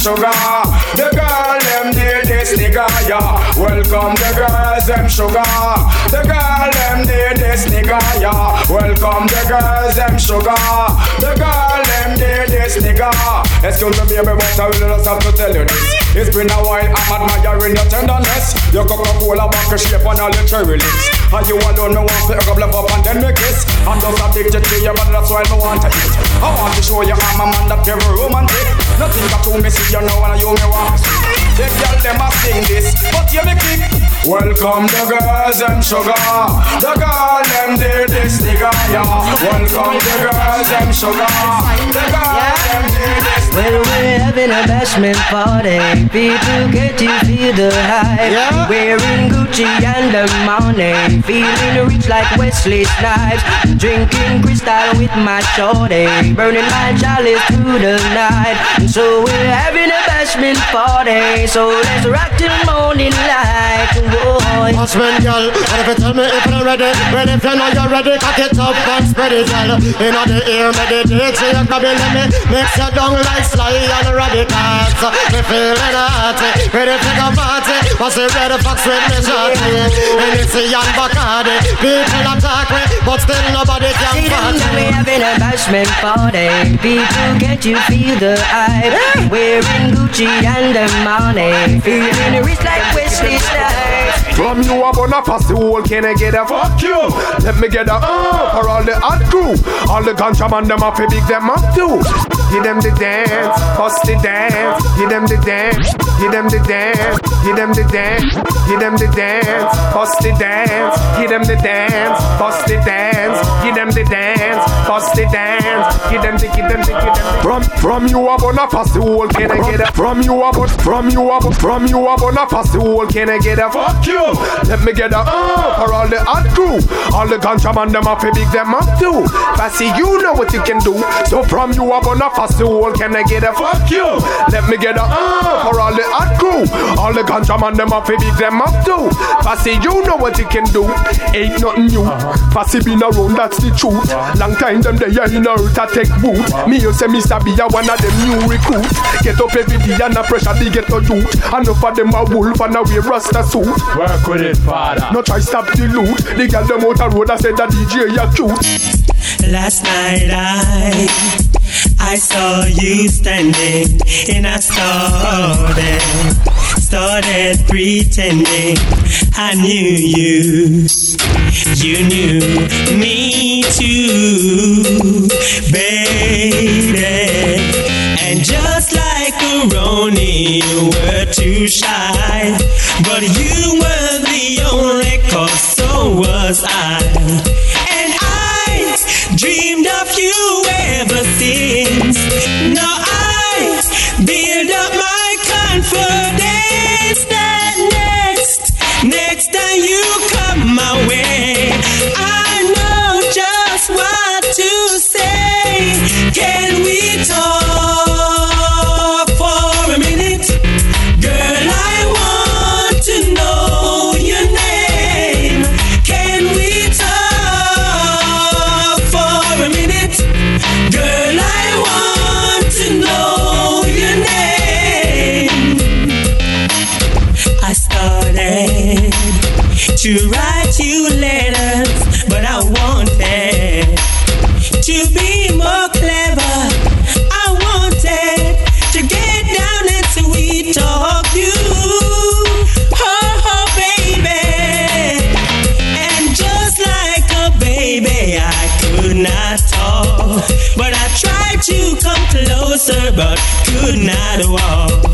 Sugar. The girl, them need this nigga, yeah. Welcome the girls, them sugar. The girl, them need this nigga, yeah. Welcome the girls, them sugar. The girl, them need this nigga. Excuse me, baby, but I will just have to tell you this. It's been a while, I'm admiring your tenderness. Your Coca-Cola back shape and all your cherry lips. And you alone, me want to rub love up and then me kiss. I'm just addicted to you, but that's why me want to eat. I want to show you I'm a man that very romantic. Nothing got to me, see you know, and you me want to see. The girl them a sing this, but you me kick. Welcome the girls and sugar. The girl them did this nigga, yeah. Welcome the girls and sugar. The girl them did this. Well, we're having a bashment party. People get to feel the hype. Yeah. Wearing Gucci and the money. Feeling rich like Wesley Snipes. Drinking crystal with my shorty. Burning my chalice through the night. And so we're having a bashment party. So let's rock till morning light. Whoa. Husband, girl, what if you tell me if you're ready? Well, if you know you're ready, cock it up and spread it, girl. In the ear, meditate, so you can be let me mix your down like sly and radicals. Me feeling hot, ready for the party. What's the red fox with me shorty? And it's a young Bacardi. People attack me, but still nobody can See them party. now we having a bashment party. People, can't you feel the hype? Wearing Gucci and the money. Feeling rich like Wesley Snipes. From you I'm gonna pass the whole can I get a fuck you? Let me get a uh for all the hot crew. All the ganja man them up big them up too. Give them the dance, bust the dance. Give them the dance, give them the dance. Give them the dance, give them the dance. Bust the dance, give them the dance. Bust the dance, give them the dance The dance, give them the, give them the, give them the From, from you I'm gonna pass the whole can I get a From you I'm from you gonna, from you I'm gonna pass the whole can I get a fuck you let me get a uh for all the hot crew. All the ganja man them up, big them up too. Passy, you know what you can do. So from you up on a fast hole, can I get a fuck you? Let me get a uh for all the hot crew. All the ganja man them up, big them up too. Passy, you know what you can do. Ain't nothing new. Passy been around, that's the truth. Long time them they are in earth I take root. Me you say Mr. B a one of them new recruits. Get up every day and a pressure they get to youth. Enough of them a wolf and a we rasta suit. Work with it, father. No try stop the loot. The girl them out a road I said that DJ you cute. Last night I I saw you standing and I started started pretending. I knew you you knew me too baby. And just like a Roni you were too shy but you were the only cause so was I ever since. Now I build up my confidence that next, next time you come my way, but could not walk.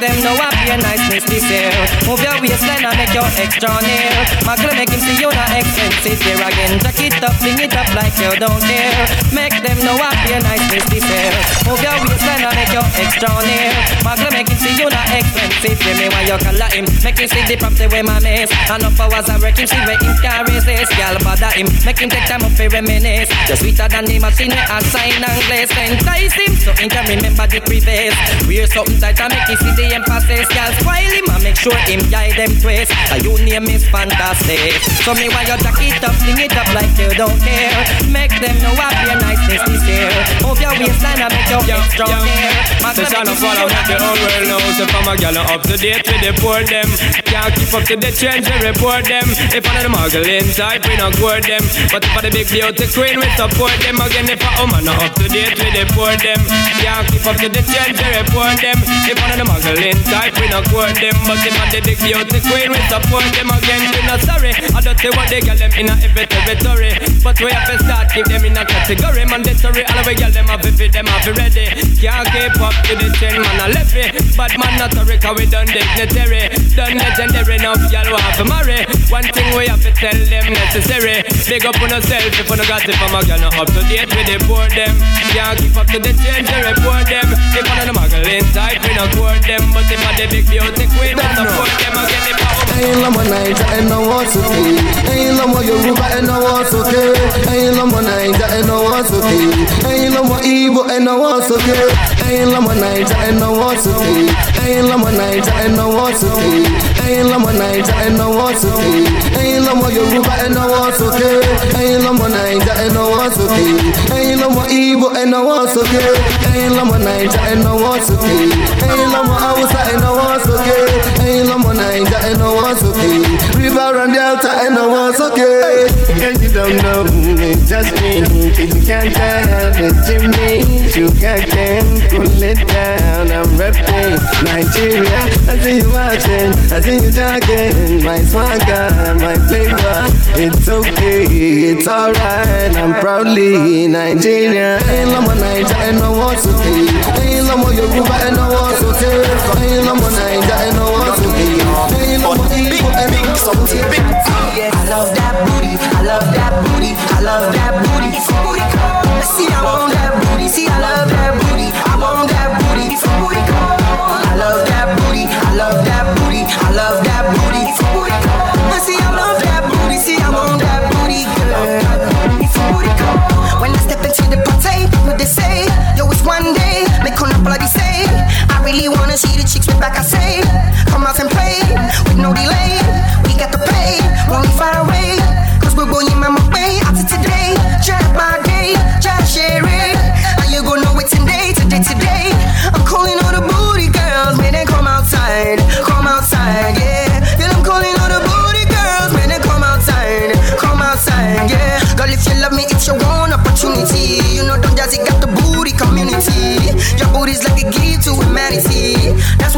Them know I be a niceness this year. Move your waistline and make your extra near. Muggle make him see you not expensive here again. Jack it up, fling it up like you don't care. Make them know I be a niceness this year. Move your waistline and make your extra near. Muggle make him see you not expensive here. Me why you call him. Make him see the property where my miss. Enough hours I work him see where him can resist. Girl bother him. Make him take time up to reminisce. Just sweeter than the machine where I sign and glaze. Entice him so he can remember the previous. Wear something tight and make him see the emphasis. Girl spoil him and make sure him guide them twist. A you name is fantastic. So me why you jack it up, fling it up like you don't care. Make them know I be a niceness this year. Move your waistline and make your hips strong here. So shall I follow make the whole world know So from a gal up to date with the poor them Can't keep up to the trends we report them If I the muggle inside we not court them But if I'm the big beauty queen we support them Again if I woman not up to date with the poor them Can't keep up to the trends we report them If I the muggle inside we not court them But if I the big beauty queen. We support them Again we not sorry. I don't say what they gal them in a every territory. But we have to start keep them in a category. Mandatory all we gal them have to fit them have to ready. Can't keep up to the trend man a left it. Bad man not a cause we done dignitary. Done legendary enough y'all want to marry. One thing we have to tell them necessary. Big up on yourself if you no got it from a girl not up to date the poor them. Can't keep up to the change report them. If I no muggle inside we no court them But if I the big beauty queen support them again I Ain't no more night, ain't no what's okay. Ain't no more Yoruba, ain't no what's okay. Ain't no more night, ain't no what's okay. Ain't no more Igbo, ain't no what's okay. Ain't no more night, ain't no what's okay. Ain't ain't no what's okay. Ain't no more night, ain't no what's okay. Ain't no more Yoruba, no what's okay. Ain't no more night, ain't no what's okay. Ain't no more Igbo, no what's okay. Ain't no more night, ain't no what's okay. Ain't no more Hausa, ain't no what's okay. Ain't no more night, ain't no what's okay. River and Delta, ain't no what's okay. Cause you don't know, it's just me. If you can't tell, it's Jimmy. Sugar can't pull it down. I'm repping Nigeria. I see you watching, I see you talking. My swagger, my flavor. It's okay, it's alright. I'm proudly Nigerian. Ain't no more night, ain't no what's okay. Ain't no more Yoruba, ain't no what's okay. Ain't no more ain't no what's okay. What's okay. I love that booty, I love that booty, I love that booty. Booty call. See, I want that booty, see, I love that booty, I want that booty. Booty call. I love that booty, I love that booty, I love that booty. Booty call. See, I love that booty, see, I want that booty, girl. Booty call. When I step into the party, what they say, yo, it's one day, make on up bloody say. I really wanna see the chicks with back, I say,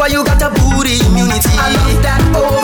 why you got the booty immunity. I love that overload.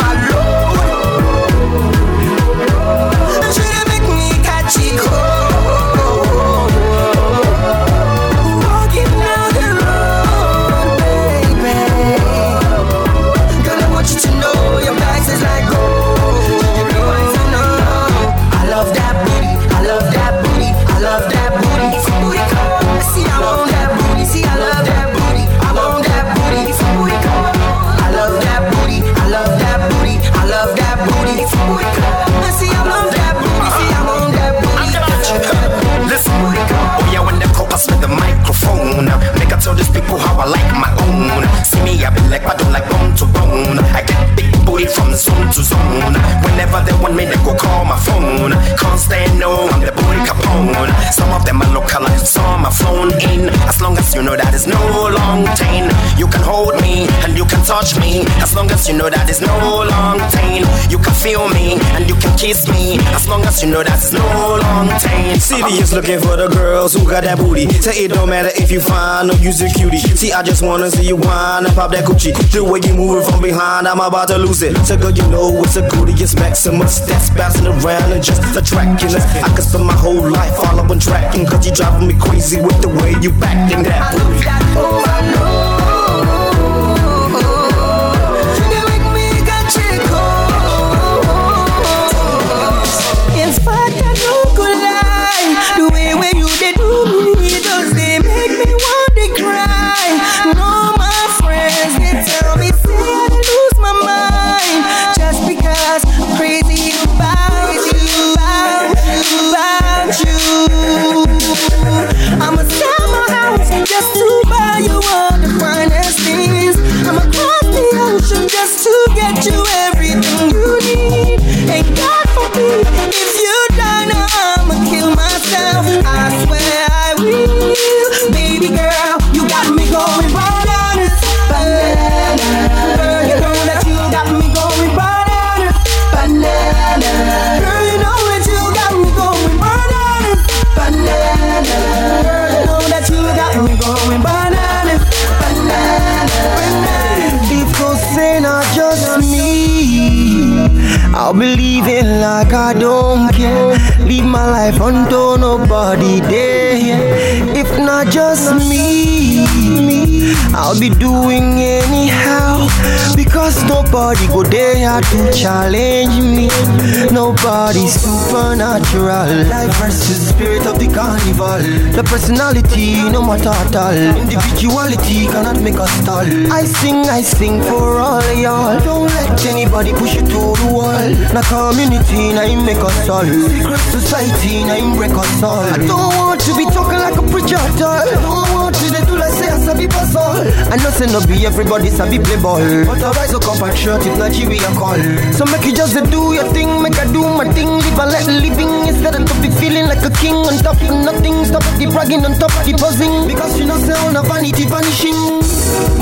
Me, they go call my phone. Can't stand no, I'm the boy capone. Some of them are local, flown in. As long as you know that it's no long chain, you can hold me and you can touch me. As long as you know that it's no long chain, you can feel me and you can kiss me. As long as you know that it's no long chain. City is looking for the girls who got that booty. Say it don't matter if you fine or you's a cutie. See, I just wanna see you whine and pop that coochie. The way you move it from behind, I'm about to lose it. So girl, you know it's a goodie, it's Maximus. That's bouncing around and just attracting us. I could spend my whole life following tracking, cause you driving me crazy with the way you backing that booty. Life unto nobody there. If not just me, I'll be doing anyhow. Because nobody go there to challenge me. Nobody supernatural. Life versus spirit of the carnival. The personality, no matter at all. Individuality cannot make us stall. I sing, I sing for all y'all. Don't let anybody push you to the wall. Na community, na him make us all. Secret society, na him break us all. I don't want to be talking like a preacher at all. Like say I know say no be everybody sabi play ball. But I rise up compatriot if Nigeria call. So make you just do your thing, make I do my thing. Live a let living instead of be feeling like a king on top of nothing. Stop the bragging on top of the buzzing. Because you know say all the vanity vanishing.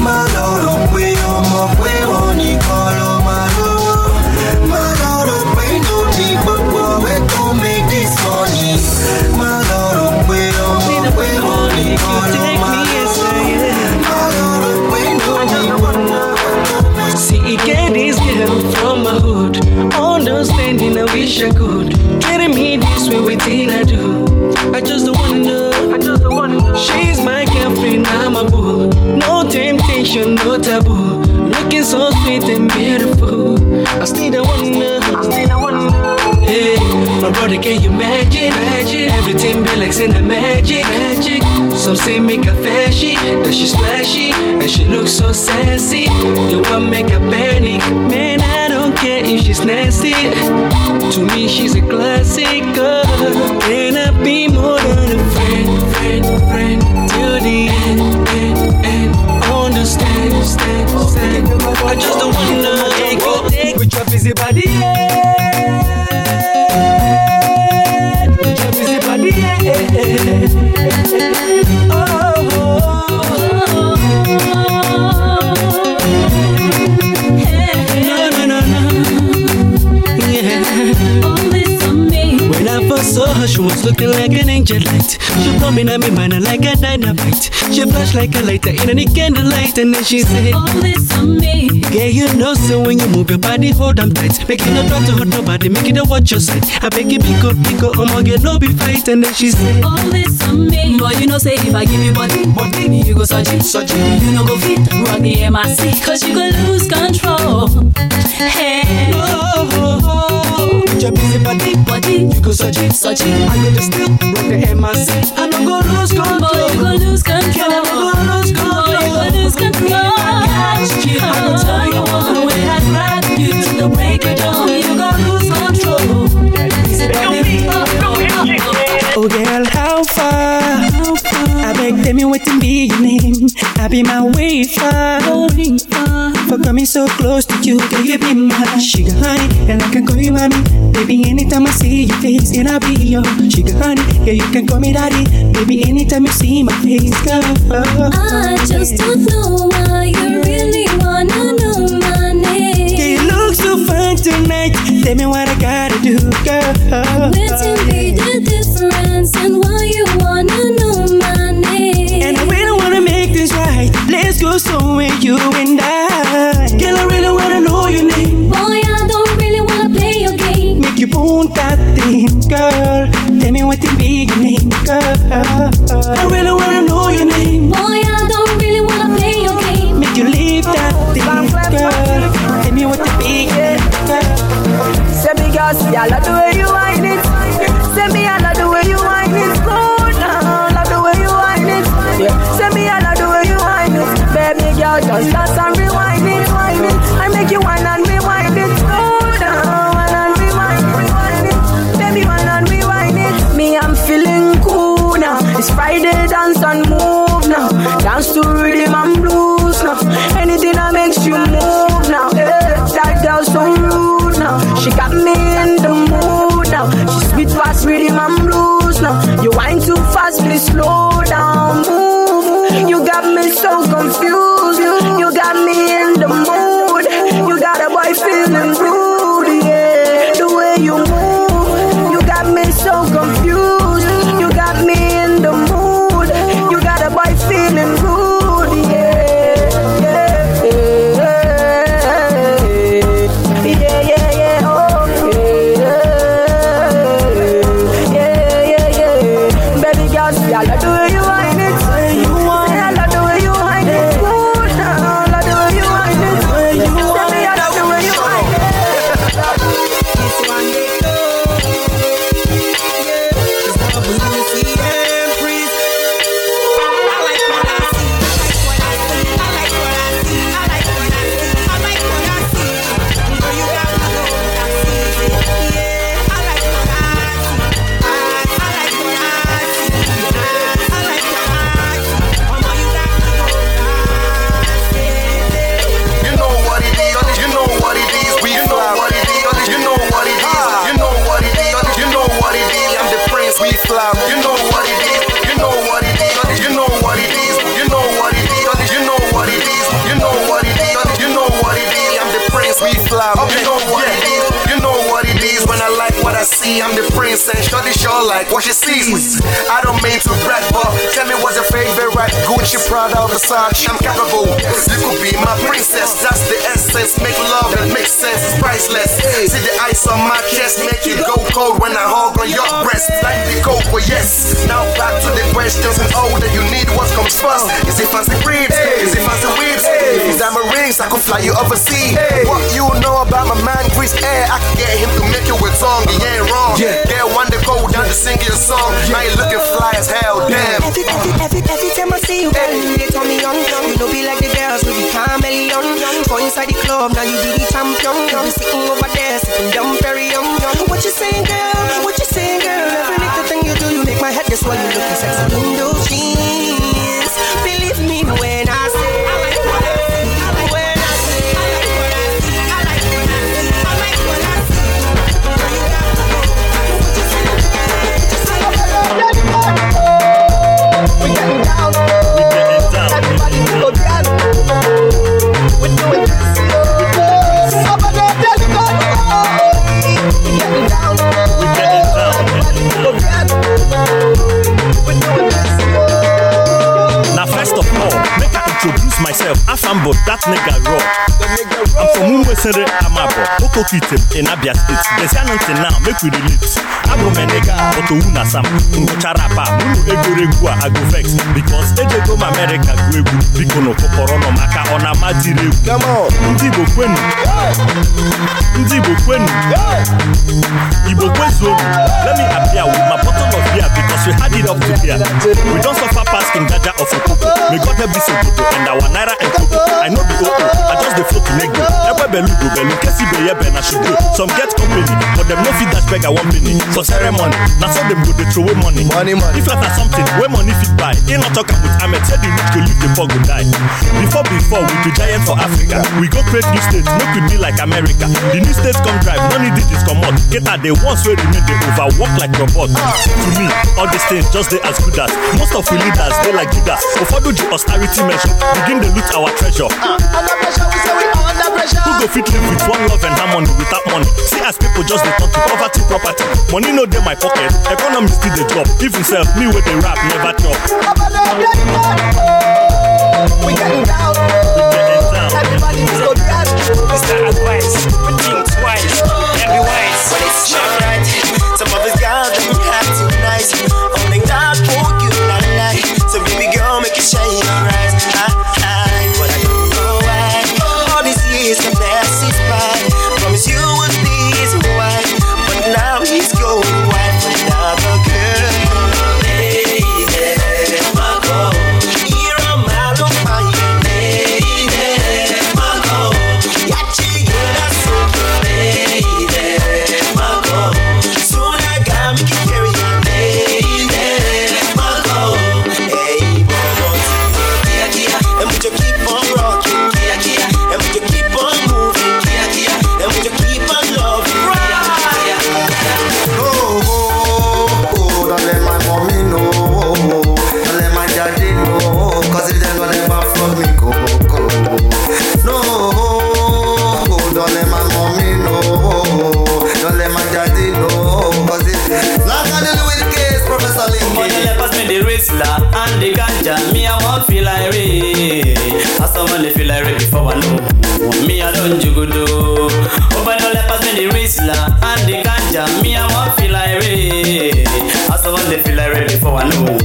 My lord, we ọmọ máa lówó. My lord, pé no di gbogbo ẹ̀ tó make this money. My lord, pé ọmọ pé òní kan get this girl from my hood. Understanding, I wish I could. Getting me this way, waiting I do. I just don't wanna know. I just don't wanna know. She's my girlfriend, I'm a boo. No temptation, no taboo. Looking so sweet and beautiful. I still don't wanna know. I still don't wanna know. Hey, my brother, can you magic? Magic. Everything be like the magic. Magic. Some say make her flashy, that she splashy, and she looks so sassy. You want make her panic? Man, I don't care if she's nasty. To me, she's a classic girl. Can I be more than a friend, friend, friend? Till the end, end, end. Understand, stand, stand. I just don't wanna take you, take with your busy body. Yeah. Her, she was looking like an angel light. She at me mind like a dynamite. She flash like a lighter in any candlelight, and then she said, All this on me. Yeah, you know, so when you move your body, hold them tight. Make it no drop to hurt nobody, make it a watch your side. I beg you, pick up, pick up, I'ma get no be fight, and then she said, All this on me. But you know, say if I give you body, body, if you go search it, search it. You know, go fit, rock the MIC, cause you go lose control. Hey. Oh, oh, oh. oh. Your busy body, body, you go search it, search it. I go to still rock the MIC. I don't go lose control. Boy, you go lose control. Can I go lose control? Boy, you go lose control. I got you. I go tell you one way I grab you to the break of dawn. Oh, you go lose control. Oh girl, how far? I beg me what to be your name. I be my way far. For coming so close to you, girl, you be my sugar honey, and I can call you mommy. Baby, anytime I see your face, and I'll be your sugar honey. Yeah, you can call me daddy. Baby, anytime you see my face, girl. I just don't know why you really wanna know my name. You look so fine tonight. Tell me what I gotta do, girl. Let's be the difference and why you wanna know right. Let's go somewhere, you and I. Girl, I really wanna know your name. Boy, I don't really wanna play your game. Make you boom that thing, girl. Tell me what to be your name, girl. I really wanna know your name. Boy, I don't really wanna play your game. Make you leave that thing, girl. Tell me what to be, girl. Say me girl, see I love the way you whine it. Say me I just dance and I'm the prince and shorty sure like what she sees. I don't mean to brag, but tell me what's your favorite right? Gucci, Prada, Versace, I'm capable. You could be my princess, that's the essence. Make love and make sense, it's priceless. See the ice on my chest, make you go cold when I hug on your breast. Like the coke, but yes. Now back to the questions and all that you need. What comes first? Is it fancy ribs? Is it fancy whips? Is diamond rings? I could fly you overseas. What you know about my man Chris Air? I can get him to make you with song. He ain't wrong. Get one to go down to sing your song. Now you looking fly as hell. Damn. Every, every, every, time I see you, girl, you they turn me on. You know, be like the girls with the chameleon. Go inside the club, now you be the champion. You sitting over there, sitting down very young. What you saying, girl? What you saying, girl? Every little thing you do, you make my head. That's why you looking sexy in We getting down. We getting down. Everybody go down. We're doing this. There, tell God. We getting down. Introduce myself. Afambo, that nigga raw. I'm from Umwesere Amabo, Okokitim in Abia State. There's until now, make we relate. Abo me nigga, but Una Sam, Ngocharapa, Munu Ego Regua, I go vex. Because Eje go America go egu, Biko no Kokorono Maka ona Matire. Come on. Ndi Igbo kwenu. Ndi Igbo kwenu. Igbo kwezuonu. Let me appear with my we had it up to here. We don't suffer past King Jaja of Opobo. May God help this Obodo and our Naira and Kobo. I know the OO, I just the flow to make go. Ebe belugo belu, kesi be ye be na. Some get company, but them no fit dash beg a one penny. For ceremony, na so them go dey throw away money. Money, money. If like something, where money fit buy. Ain't not talking with Ahmed, say the rich go live, the poor go die. Before before, we be giant for Africa. We go create new states, make we be like America. The new states come drive, money digits come out. Get out the ones where remain, they overwork like robot. To me, all just they as good as. Most of we leaders, they like Judas. Ụfọdụ ji austerity measure, begin dey loot our treasure. Ah, under pressure, we say we under pressure. Who go fit live with one love and harmony without money? See as people just dey turn to poverty property. Money no dey my pocket, economy still dey drop. Even sef, me wey dey rap never chop. Over there, tell the We getting down. Everybody go down. Mr. But don't let pass me the Rizla and the ganja. Me I want feel like Ray. I saw when they feel like before I know.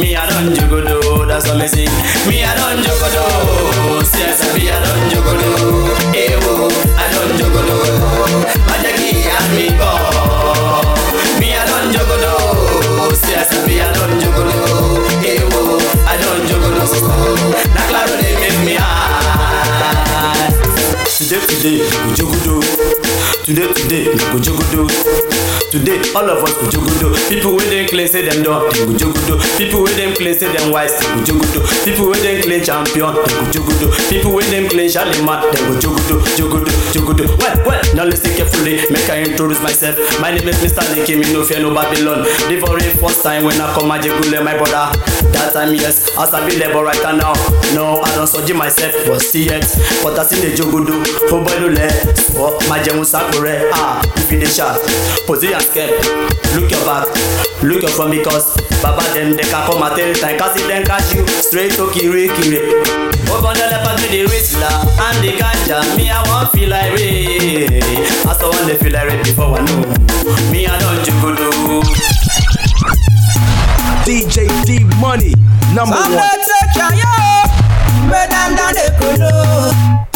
Me I don't jugudo. That's what me sing. Me I don't jugudo. Yes, me I don't jugudo. Eh, oh, I don't jugudo. Majaki and me go. Today, today, we jugudo. Today, today, we go jugudo. Today, all of us go jugudo. People wey dem claim say dem don, dem go jugudo. People wey dem claim say dem wise, dem go jugudo. People wey dem claim champion, dem go jugudo. People wey dem claim Charlemagne, dem go jugudo, jugudo, jugudo. Well, well, now listen carefully. Make I introduce myself. My name is Mr. Me no fear no Babylon. The very first time when I come a jegule my brother. That time yes, as I be labor right now. No, I don't surgery myself, but see yet. But I see the jugudo. Oh boy, no let. Oh, my jẹun sakure. Ah, if you dey shot. Position step, look your back, look your front because Baba them they can come at any time cause if them catch you straight to kiri kiri. Open the leopard with the whistler and the ganja. Me I want feel like Ray. I saw one they feel like Ray before I know. Me I don't you go do. DJ D Money, number Some one. dey take care yo, make them down the kolo.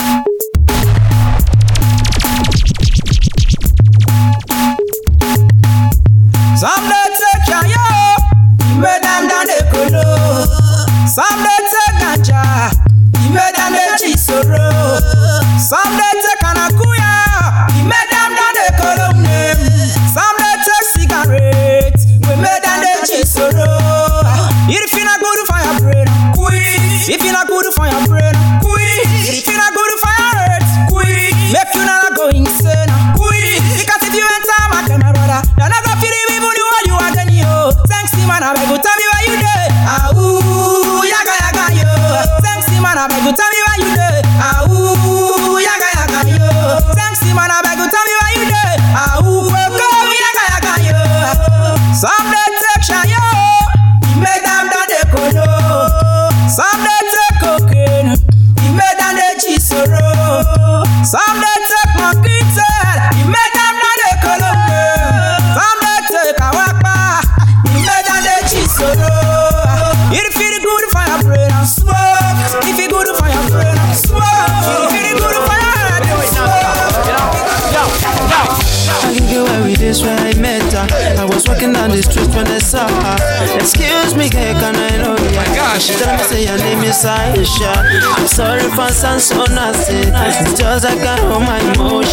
Sound so nasty. It's just I got all my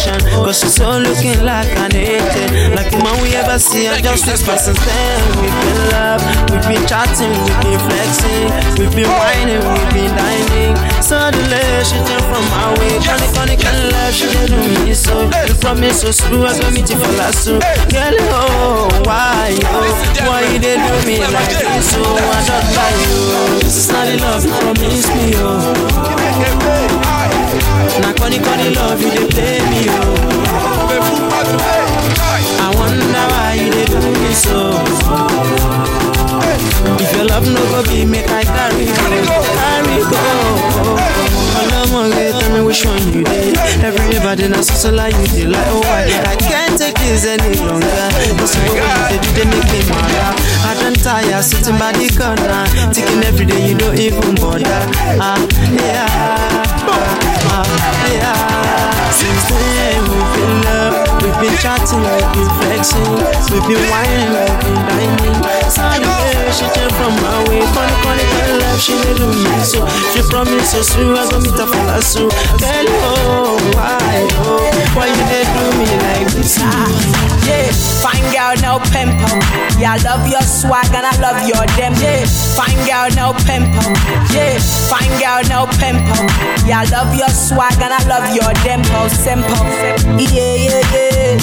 emotion. But she's so looking like an angel. Like the man we ever see, I just whisper since then. We've been love, we've been chatting, we've been flexing, we've been whining, we've been dining. Suddenly, she turned from my way. Funny, funny, kind of love, she didn't do me so. You promise so smooth, I got me to fall asleep. Girl, oh, why, oh, why you did do me like this? So I don't like you. Oh. This is not the love you promised me, oh. Now, funny, funny love you did play me, oh. I wonder why you did me so. If your love be, I carry carry me you did. Everybody like you oh I, can't take this any longer. Did, they make me. I don't tire sitting by the corner, thinking every day you even. Ah yeah, ah yeah. Since then we've been love, we've been chatting, we've been flexing, we've been whining, we've been dining. Suddenly she came from my way, funny funny girl love she did do me so. She promised so soon I go meet her for la so. Girl oh why oh why you did do me like this? Yeah, fine girl, no pimple. Yeah, I love your swag and I love your dem. Yeah, fine girl, no pimple. Yeah, fine girl, no pimple. Yeah, I love your swag and I love your dimple. Simple. Yeah, yeah, yeah.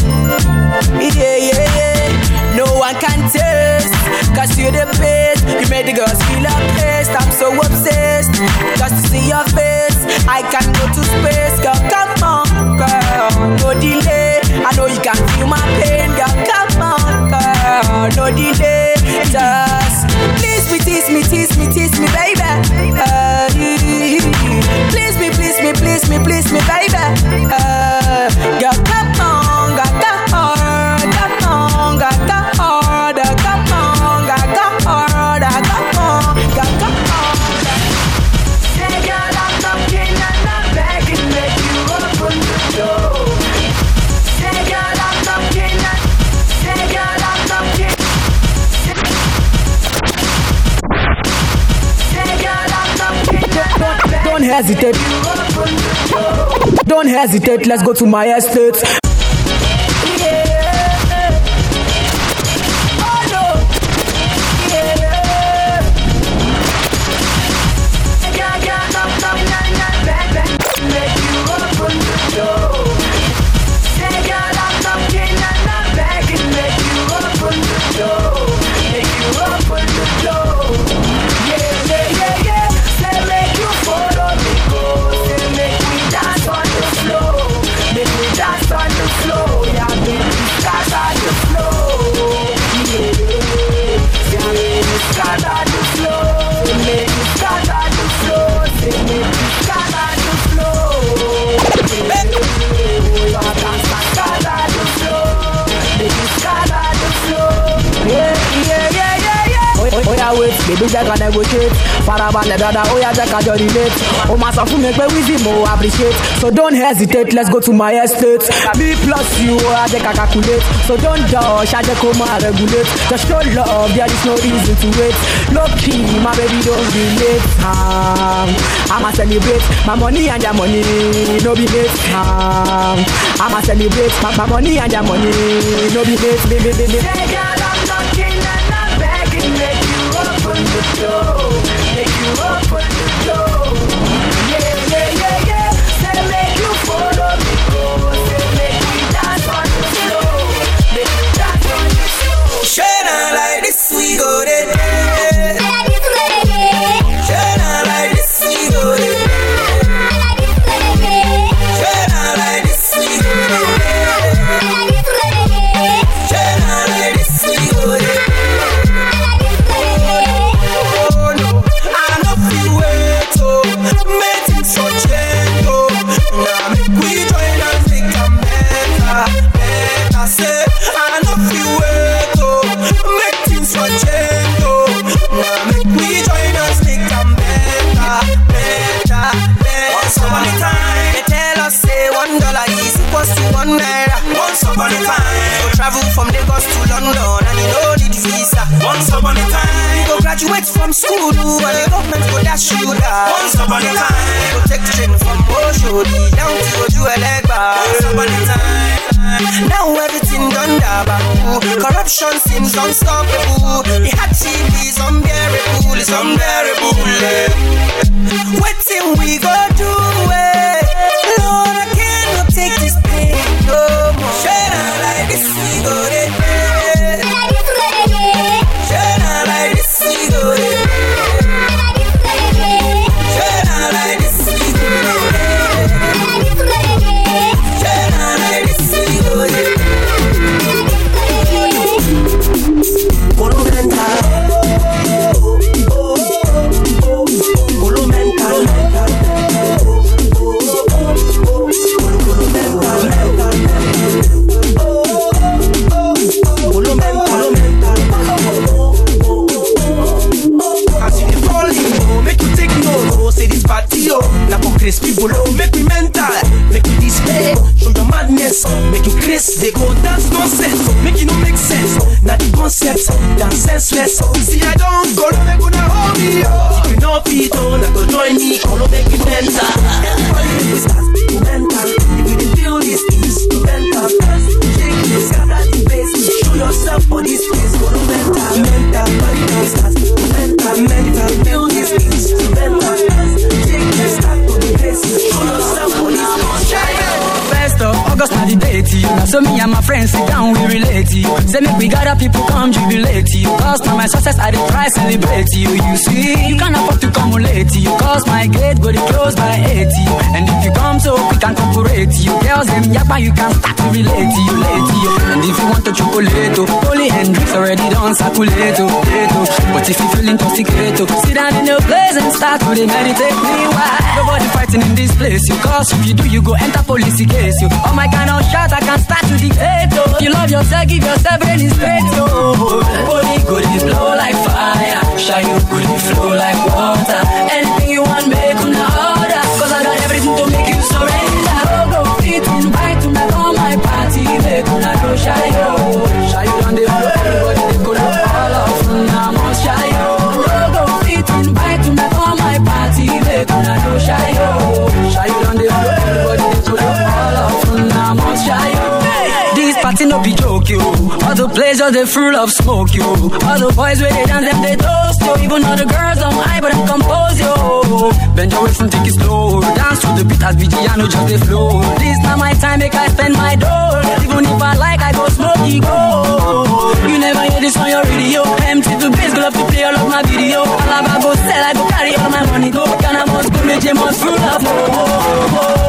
Yeah, yeah, yeah. No one can taste. Cause you're the best. You made the girls feel taste. I'm so obsessed. Just to see your face. I can go to space. Girl, come on, girl. No delay. I know you can feel my pain, girl. Come on, girl. No delay. Just please me, tease me, tease me, tease me, baby. Uh, hesitate. Don't hesitate. Let's go to my estate. Jẹ́ ká negotiate. Farabalẹ̀ dada ó yá jẹ́ ká jọ relate. O máa sọ fún mi pé wíìsì mo appreciate. So don't hesitate let's go to my estate. Me plus you ó yá jẹ́ ká calculate. So don't dodge ṣáájẹ́ kó máa regulate. Just show love there is no reason to wait. Low key my baby don't be late. Um, I'ma celebrate my money and your money no be late. Um, I'ma celebrate my, my money and your money no be late. Baby, baby. You from school and the government go dash you down. Once upon a time, you go take train from Oshodi down to Ojuelegba. Once upon a time. Now everything done dabaku Corruption seems unstoppable The hardship is unbearable, it's unbearable eh. Waiting we go do yapa you can start to relate to you, late you. And if you want to chocolate, oh, Holy Hendrix already done circulate, oh, oh. But if you feel intoxicated, oh, sit down in your place and start to meditate. Meanwhile, nobody fighting in this place. You cause if you do, you go enter police case. You all oh, my kind of shot, I can start to dictate. Oh. You love yourself, give yourself any straight. Oh, body good is blow like fire. Shine you good, it flow like water. All the pleasures they full of smoke yo. All the boys where they dance them they toast yo. Even all the girls on high but I'm compose yo. Bend your waist and take it slow. Dance to the beat as Vigiano just they flow. This not my time make I spend my dough. Even if I like I go smoky go. You never hear this on your radio. Empty to bass, go love to play all of my video. Alaba go sell, I go carry all my money go. Ghana must go, Meje must full of University them they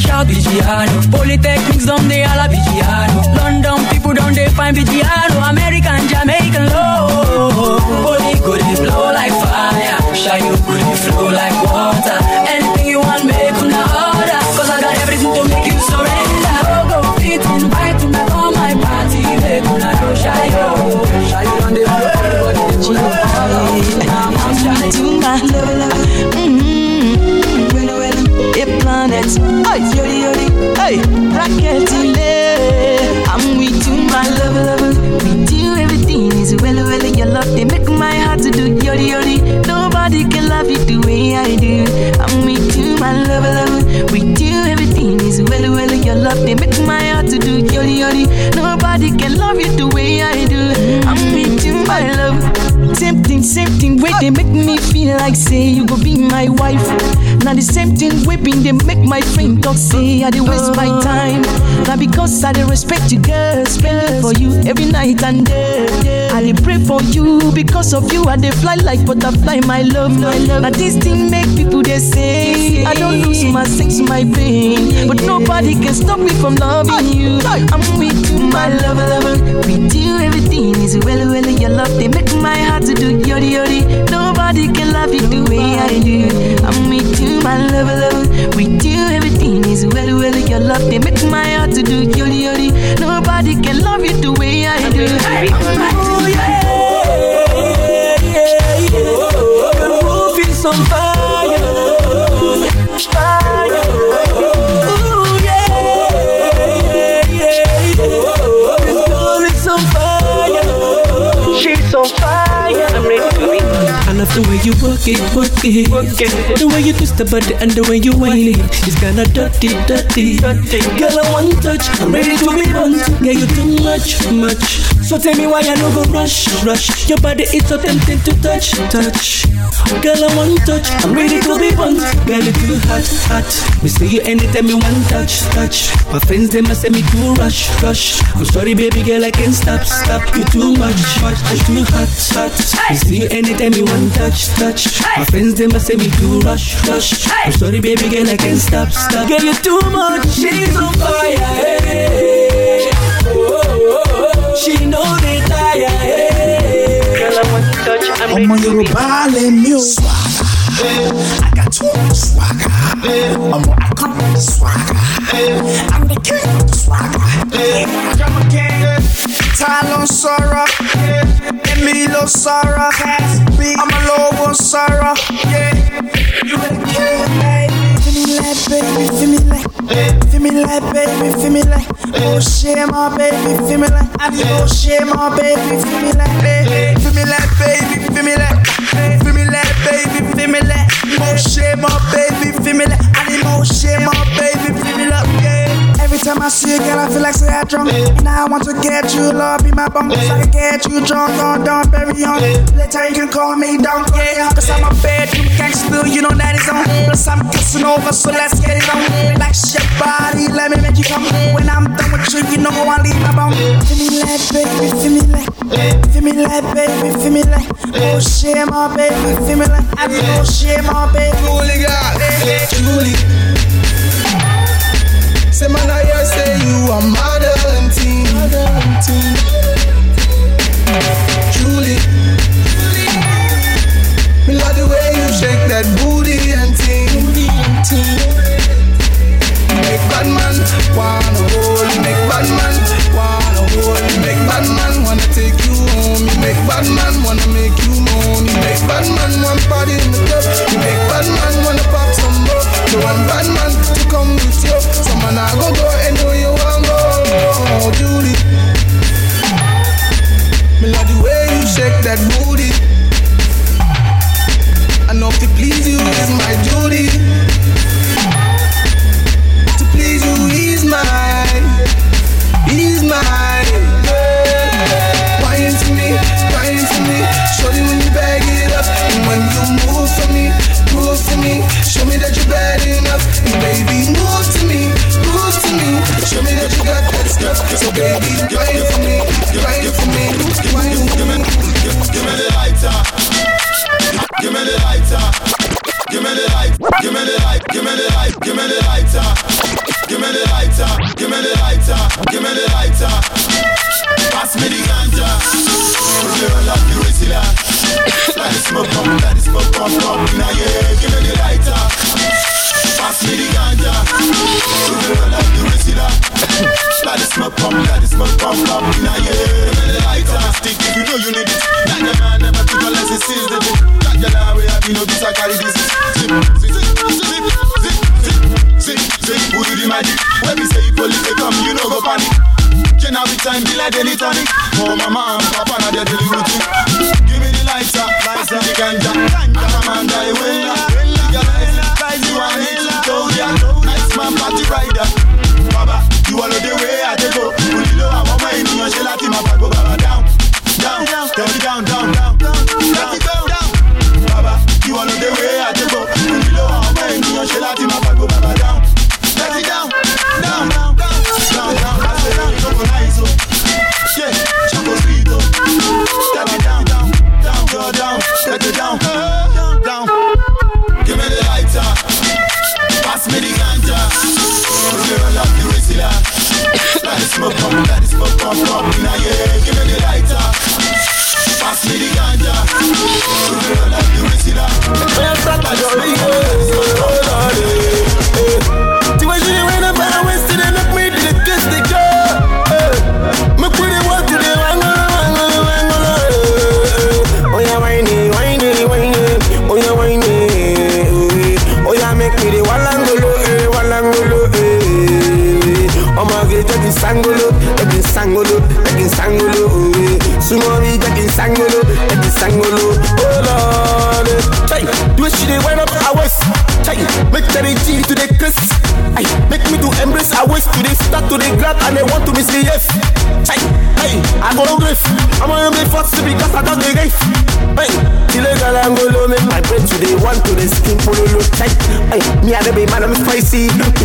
shout Vigiano. Polytechnics down all a Vigiano. London people down they find Vigiano. American, Jamaican low. Holy good it blow like fire. Good it flow like water. I do. I'm with you, my love, love. With you, everything is well, well. Your love, they make my heart to do yori yori. Nobody can love you the way I do. I'm with you, my love. Same thing, same thing. Way they make me feel like say you go be my wife. Now the same thing whipping they make my friend talk say I dey waste my time. Now because I dey respect you, girl, spend for you every night and day. I pray for you because of you. I dey fly like butterfly, my love, my love. Now this thing make people they say I don't lose my sex, my pain, but nobody can stop me from loving you. I'm with you, my love, love. With you, everything is well, well. Your love they make my heart to do yori yori. Nobody can love you the way I do. I'm with you, my love, love. With you, everything is well, well. Your love they make my heart to do yori yori. Nobody can love you the way I do. Is on fire, fire. Ooh yeah, yeah, yeah. The door is on fire. She's on fire. I'm ready to be. I love the way you work it, work it, work it. The way you twist the body and the way you whine it. It's kinda dirty, dirty. Girl, I want touch. I'm ready to be bunt. Yeah, you too much, much. So tell me why I no go rush, rush. Your body is so tempting to touch, touch. Girl, I want touch. I'm ready to be bunt. Girl, you too hot, hot. Me see you anytime you want touch, touch. My friends they must say me too rush, rush. I'm sorry, baby girl, I can't stop, stop. You too much, much. I'm too hot, hot. Me see you anytime you want touch, touch. My friends they must say me too rush, rush. I'm sorry, baby girl, I can't stop, stop. Girl, you too much. She's on fire. Hey. Oh, oh, oh. She know they tire. Hey. Girl, I want to touch. I'm ọmọ yorùbá lèmi o. I got too much swagger. ọmọ I come with the swagger. I'm the king of the swagger. ta ló ń sọ̀rọ̀ èmi ló sọ̀rọ̀ ọmọ lówó ń sọ̀rọ̀. Feel me like, baby, feel me like, feel me like, baby, feel me like, oh shit, my baby, feel me like, oh shit, my baby, feel me like, feel me like, baby, feel me like, feel me like, baby, feel me like, oh shit, my baby, feel me like, I need more shit, my baby, feel me like. Every time I see a girl, I feel like say I drunk. And I want to get you, Lord, be my bunk. So I can get you drunk on, don't bury on. Later you can call me down, yeah. Cause I'm a bedroom gangster, you know that is on. Plus I'm kissing over, so let's get it on. Relax your body, let me make you come. When I'm done with you, you know I leave my bone. Feel me like, baby, feel me like. Feel me like, baby, feel me like. Oh shit, my baby, feel me like. i Oh shit, my baby. Julie, Julie. Say man, I hear say you are modern teen. Julie, me love the way you shake that booty and ting. Make bad man wanna hold, make bad man wanna hold, make bad man wanna take you home, make bad man wanna make you moan, make bad man want party in the club, make bad man wanna pop some more. You want bad man to come with you, so man I go go anywhere you want go, Julie. Me love the way you shake that booty. I know to please you is my duty. To please you is mine, is mine. Wine to me, wine to me. Show you when you bag it up, and when you move for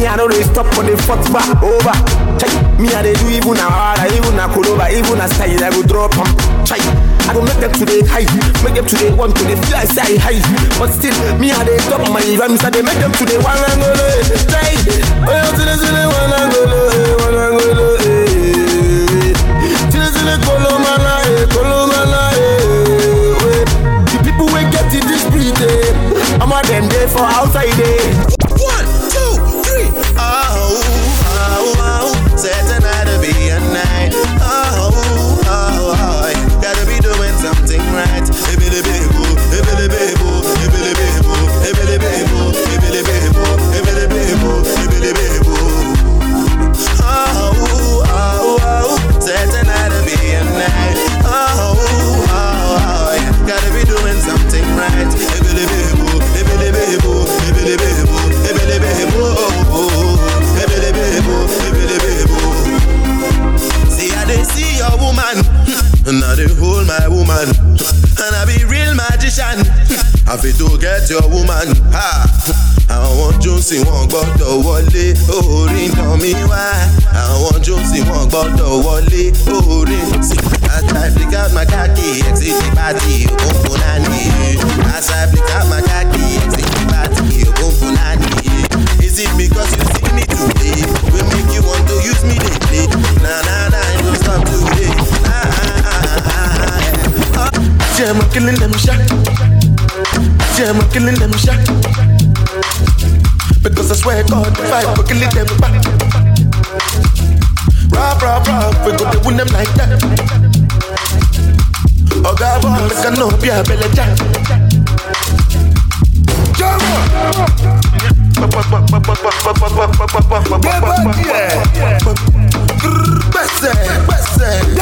Me I know they stop for the fuck back over. Check. Me I they do even a harder, even a coroba, even a style I go drop em. Check. I go make them today high, make them today one today fly side high. But still, me I they top my rhymes, I they make them today one and angle. Try. Oh, yeah, today, today, one angle, eh. one angle. Eh, today, eh. today, colomana, colomana. The people we get in this I'm a them there for outside. I fit to get your woman. Àwọn Jónsì wọn gbọ́dọ̀ wọlé, orí nà mí wá. Àwọn Jónsì wọn gbọ́dọ̀ wọlé, orí sí. As I flick out my khaki, exit the party, òkùnkùn náà ní. As I flick out my khaki, exit the party, òkùnkùn náà ní. Is it because you see me today? We make you want to use me play. Nah, nah, nah, it don't stop today. Ah, ah, ah, ah, ah. Yeah, I'm killing them shot. Yeah, I'm killing them shot. Because I swear God, if I go killing them back. Rob, rob, rob, we go to win them like that. Oh God, make I know be a belly jack. Gbèsè, gbèsè.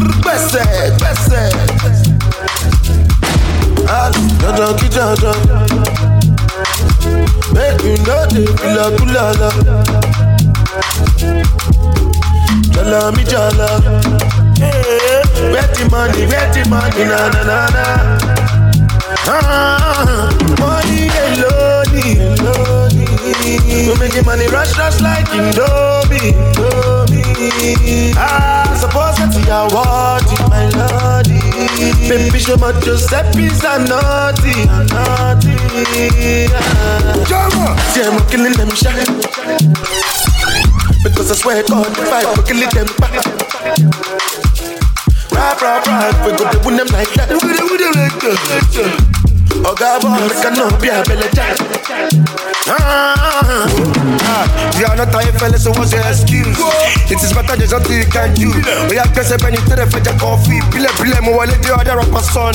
Gbèsè, gbèsè. Dandan kí dandan. Make no. Jọlọ mi jọlọ. Where the money, where the money, na na na na. Ah, money alone, alone. We making money rush, rush like Indomie, Indomie. Ah, suppose that you are worthy, my lordy. Baby, show my Giuseppe's a naughty, a naughty. Ah. See, I'm killing them shy. Because I swear God, if I go kill them back. Rap, rap, rap, we go to win them like that. We go to win them like that. Oh God, boy, make I know be a belly ah, you are not a fella, so what's your excuse? It is better there's nothing you can do. Oh yeah, press a penny to the coffee. Pile pile mo wale the other rapper son.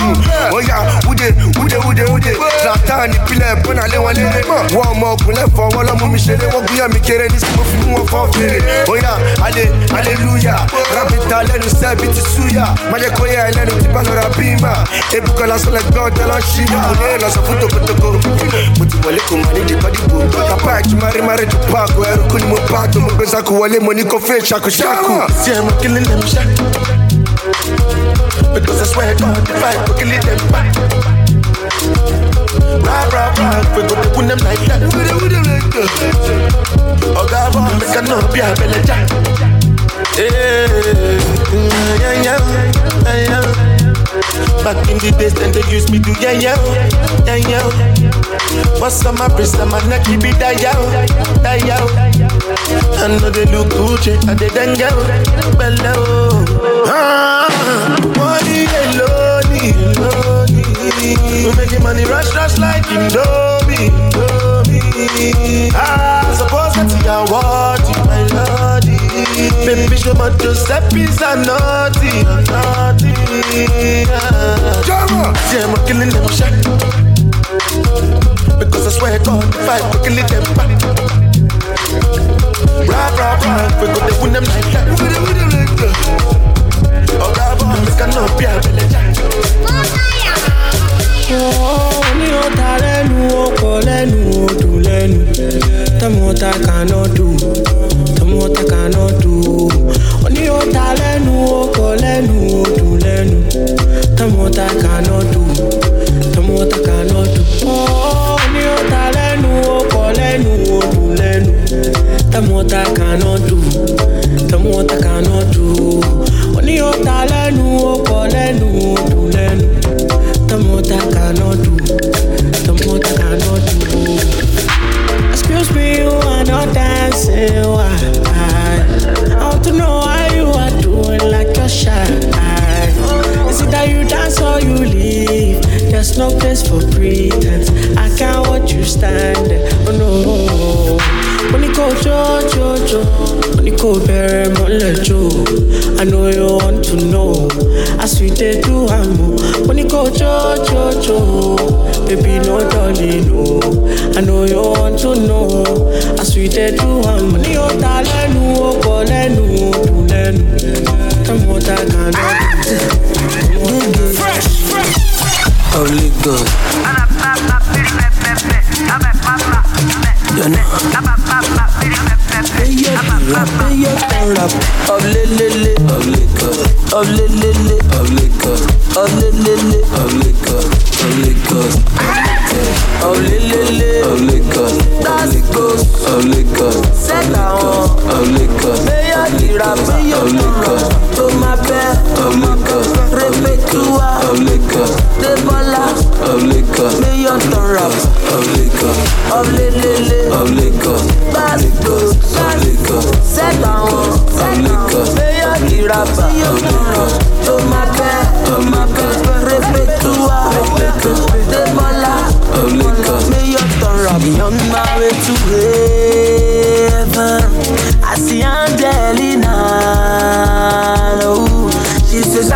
Oh yeah, ude ude ude ude. Zlatani pile pona le wale. One more kule for wala mu mi shere wo guya mi kere ni simo fi mu for fere. Oh yeah, ale hallelujah. Rapita le nu se biti suya. Maje koya le nu ti balora bimba. Ebukola so le god tell us shiba. One la so futo kotoko. Muti wale kumani di body boom. Kapa chumari mare tupako. Eru kuni mo pato. Mo pesa kuwale mo ni kofe shaku shaku. I'm killing them shit. Because I swear God, if I go kill them back. Rah, rah, rah, we go to win them like that. We go to win them like that. Oh God, boy, make a no be a jack. Yeah, yeah, yeah, yeah, yeah. Back in the days, then they used me to yeah, yeah, yeah, yeah. What's on my wrist and my neck, it that yeah, that yeah. I know they look Gucci, I did then go, below. Ah, money, lonely, lonely. We making money rush, rush like Indomie, Indomie. Ah, suppose that you are what you my lordy. Baby, show my Giuseppe's a naughty, naughty. Ah, see, I'm killing them shit. Swear God, we go to win them like that. Oh, ní lẹ́nu ọkọ̀ lẹ́nu odò lẹ́nu. I cannot do tell me what I cannot do. Ní lẹ́nu ọkọ̀ lẹ́nu odò lẹ́nu. Tell me what I cannot do lẹ́nu odò lẹ́nu tell what I cannot do tell what I cannot do lẹ́nu ọkọ̀ lẹ́nu lẹ́nu. What I cannot do. Tell what I cannot do. Excuse me, you are not dancing. Why? I want to know how you are doing like you're shy. Is it that you dance or you leave? There's no place for pretense. I can't watch you stand. Oh no. When you go jo jo jo, when you go my jo. I know you want to know. I sweet they do I'm When you go jo jo jo, baby no darling no. I know you want to know. I sweet they do When you lẹ́nu ó kọ lẹ́nu ó dùn lẹ́nu. Tell me what I can do. Fresh, fresh. Only good. You know. Hey, yeah, rap, hey, yeah, rap. Of le le le, of liquor. Of le le le, of liquor. Of le le le, of liquor. Of liquor. Of le le le, of liquor. That's good. Of liquor. Set down. Of liquor. Hey, yeah, rap, hey, yeah, of liquor. To my bed. Of liquor. Repetua. Of liquor. De bola. Of liquor. Million ton rap. Of liquor. Of le le le, of liquor. That's good. Of liquor. Set down. Of liquor. Hey, yeah, rap. Of liquor. To my bed. Of liquor. Repetua. Of liquor. De bola. Of liquor. Million ton rap. On my way to heaven. See Angelina. Oh, she says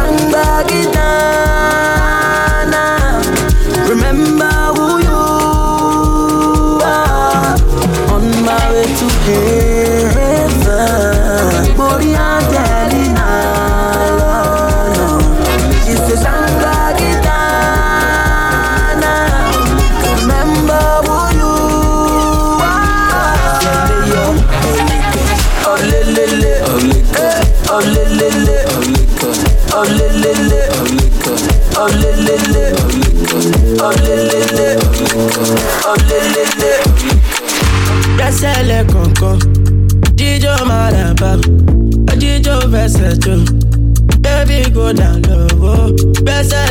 Gbẹ́sẹ̀ lẹ kọ̀ọ̀kan, jíjó máa dàbà, jíjó fẹsẹ̀ jò, baby go down low. Oh. Gbẹ́sẹ̀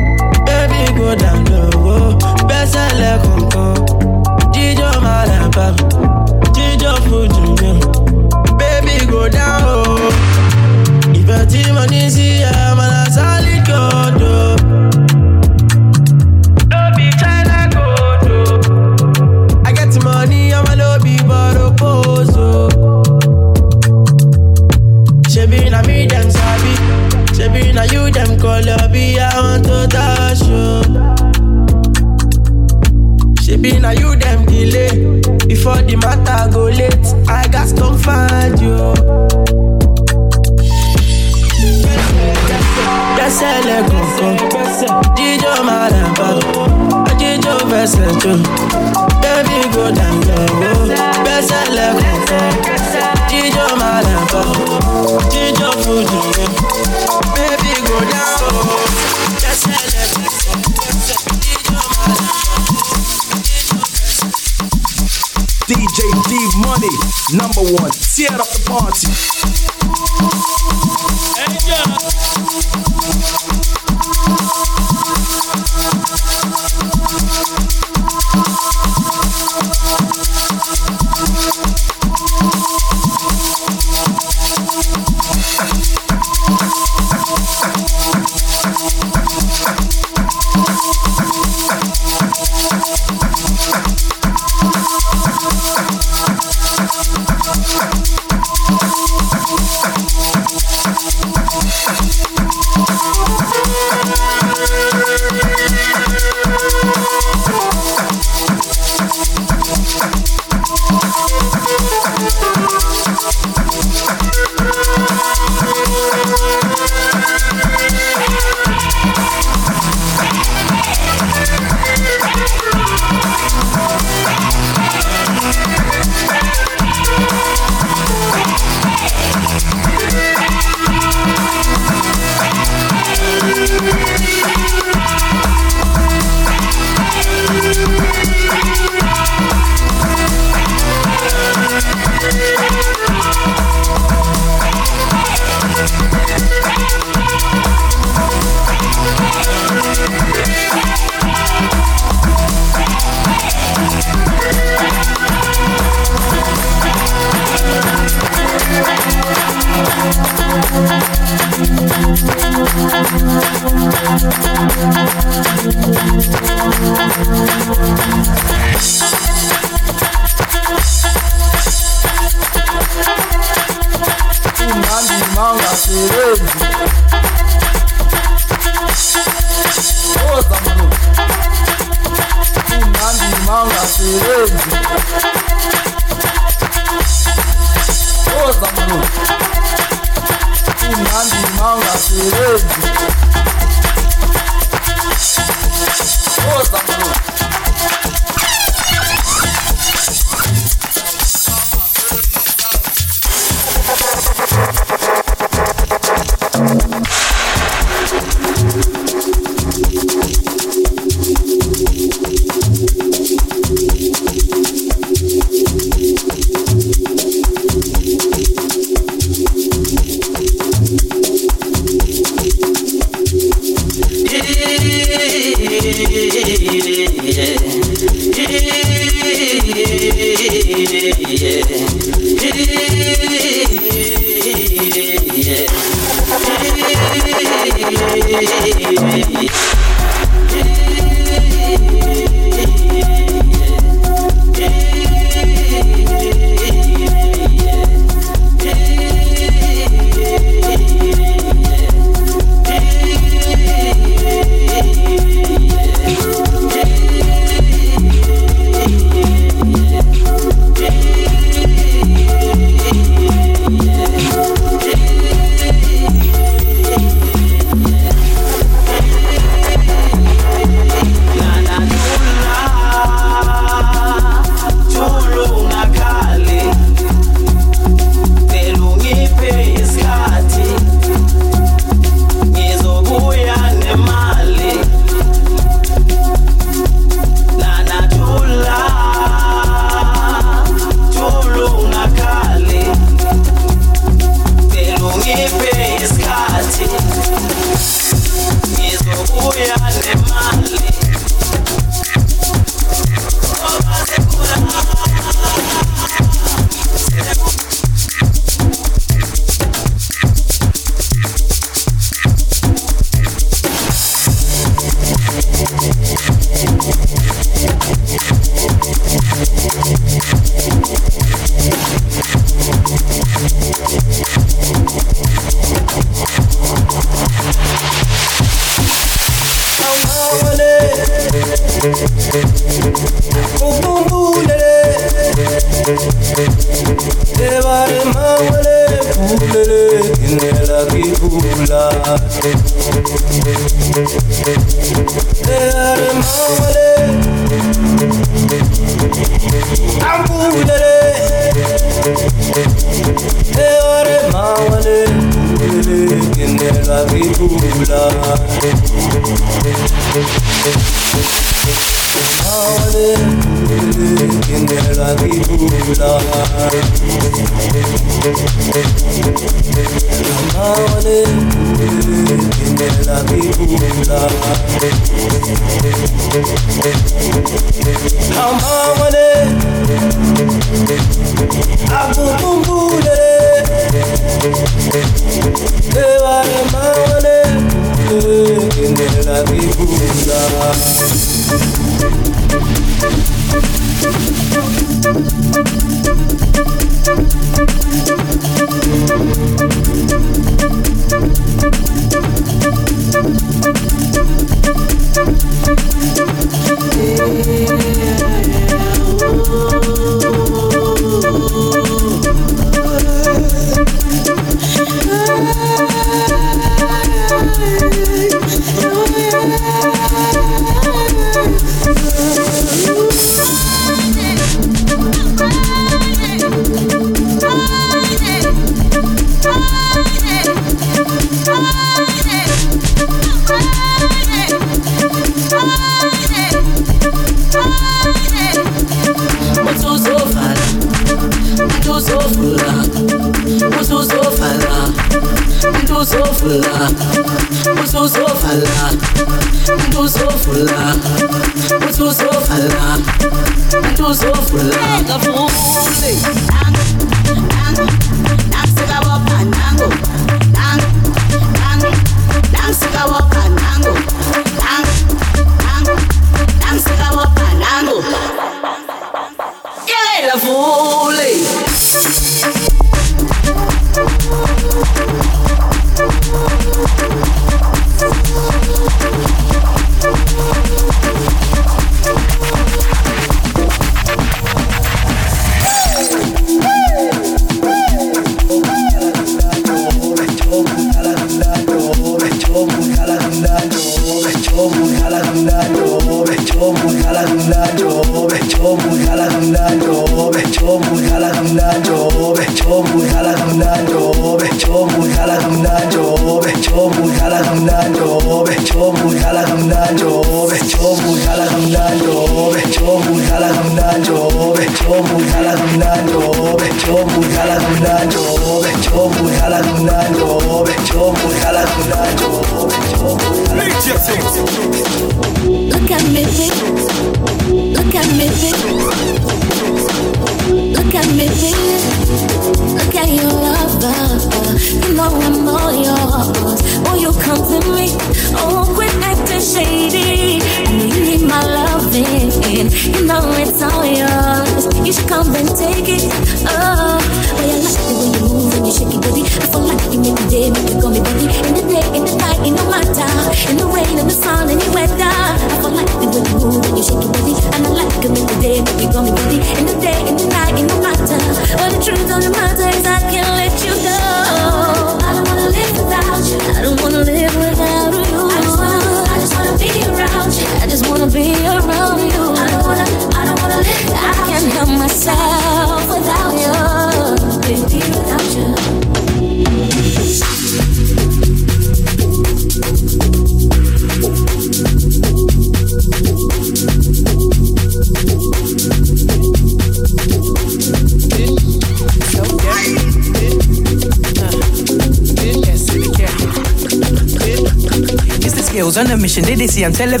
mission, they, they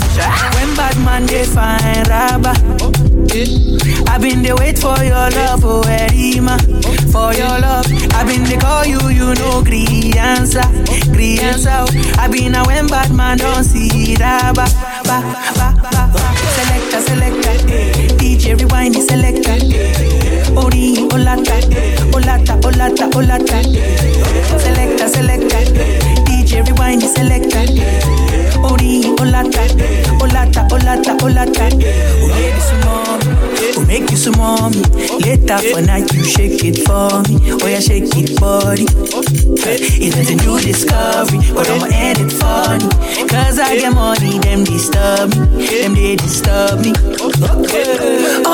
I get money, them disturb me. Them they disturb me.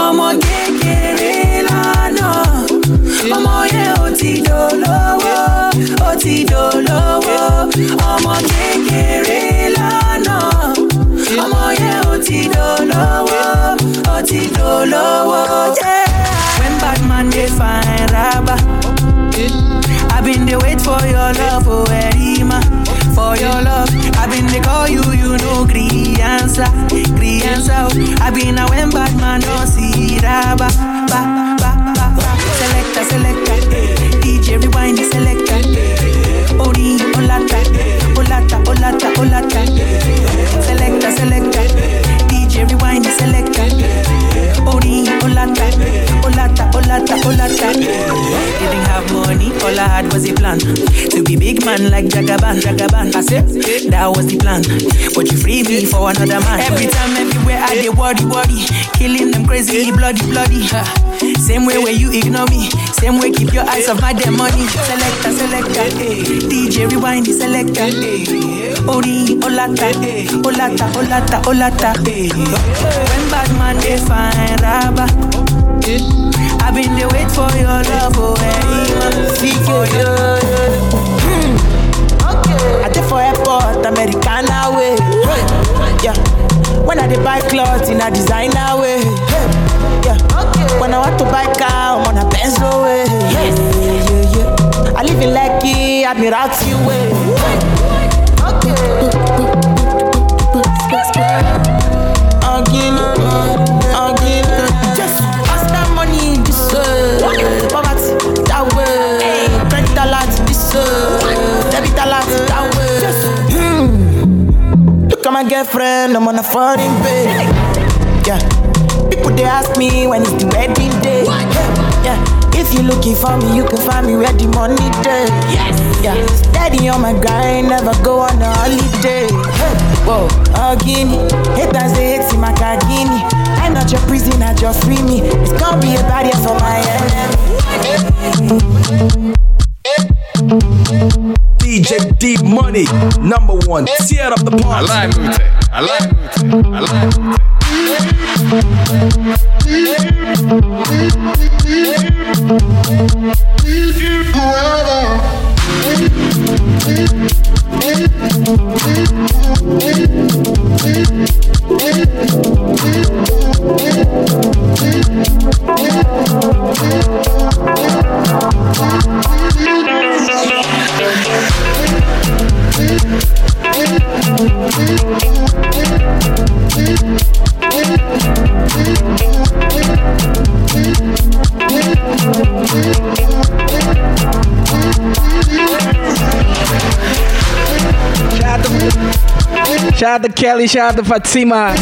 Ọmọ kékeré lánàá. Ọmọ yẹn ò ti dolówó. Ó ti dolówó. Ọmọ kékeré lánàá. Ọmọ yẹn ò ti dolówó. Ó ti dolówó. When bad man dey find rubber. I been dey wait for your love, oh Erima. For your love, I've been dey call you, you know, gree answer. oh. I been a when bad man don't see raba, ba ba ba ba. Selector, selector, DJ rewind the selector. Eh. Ori, olata, olata, olata, olata. Eh. Selector, selector, DJ eh. rewind the selector. Olata, olata, olata. Didn't have money, all I had was a plan to be big man like Jagaban, Jagaban. I said that was the plan, but you free me for another man. Every time, everywhere I dey worry, worry, killing them crazy, bloody, bloody. Same way where you ignore me, same way keep your eyes off my damn money. Selector, selector, eh. DJ rewind the selector. eh. Ori, olata, eh. olata, olata, olata. eh. When bad man they find rubber. I been dey wait for your love, oh, hey, for you. I dey for airport, Americana way. Yeah. When I dey buy clothes in a designer way. Yeah. When I want to buy car, I'm on a Benz way. Yeah, yeah, yeah. I live in Lekki, Admiralty way. Again, again. Girlfriend, I'm on a foreign pay. Yeah. People they ask me when it's the wedding day. Yeah. If you're looking for me, you can find me where the money day. Yes. Yeah. Steady on my grind, never go on a holiday. Whoa, again, haters they hate my kagini. I'm not your prisoner, just free me. It's gonna be a barrier for my enemy. DJ D Money, number one. Tear up the party. I like Mute. I like Mute. I like Shout out Kelly, shout out to Fatima.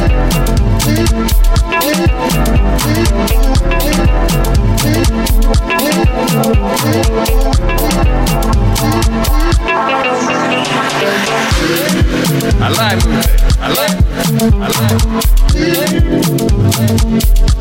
I like. I like I like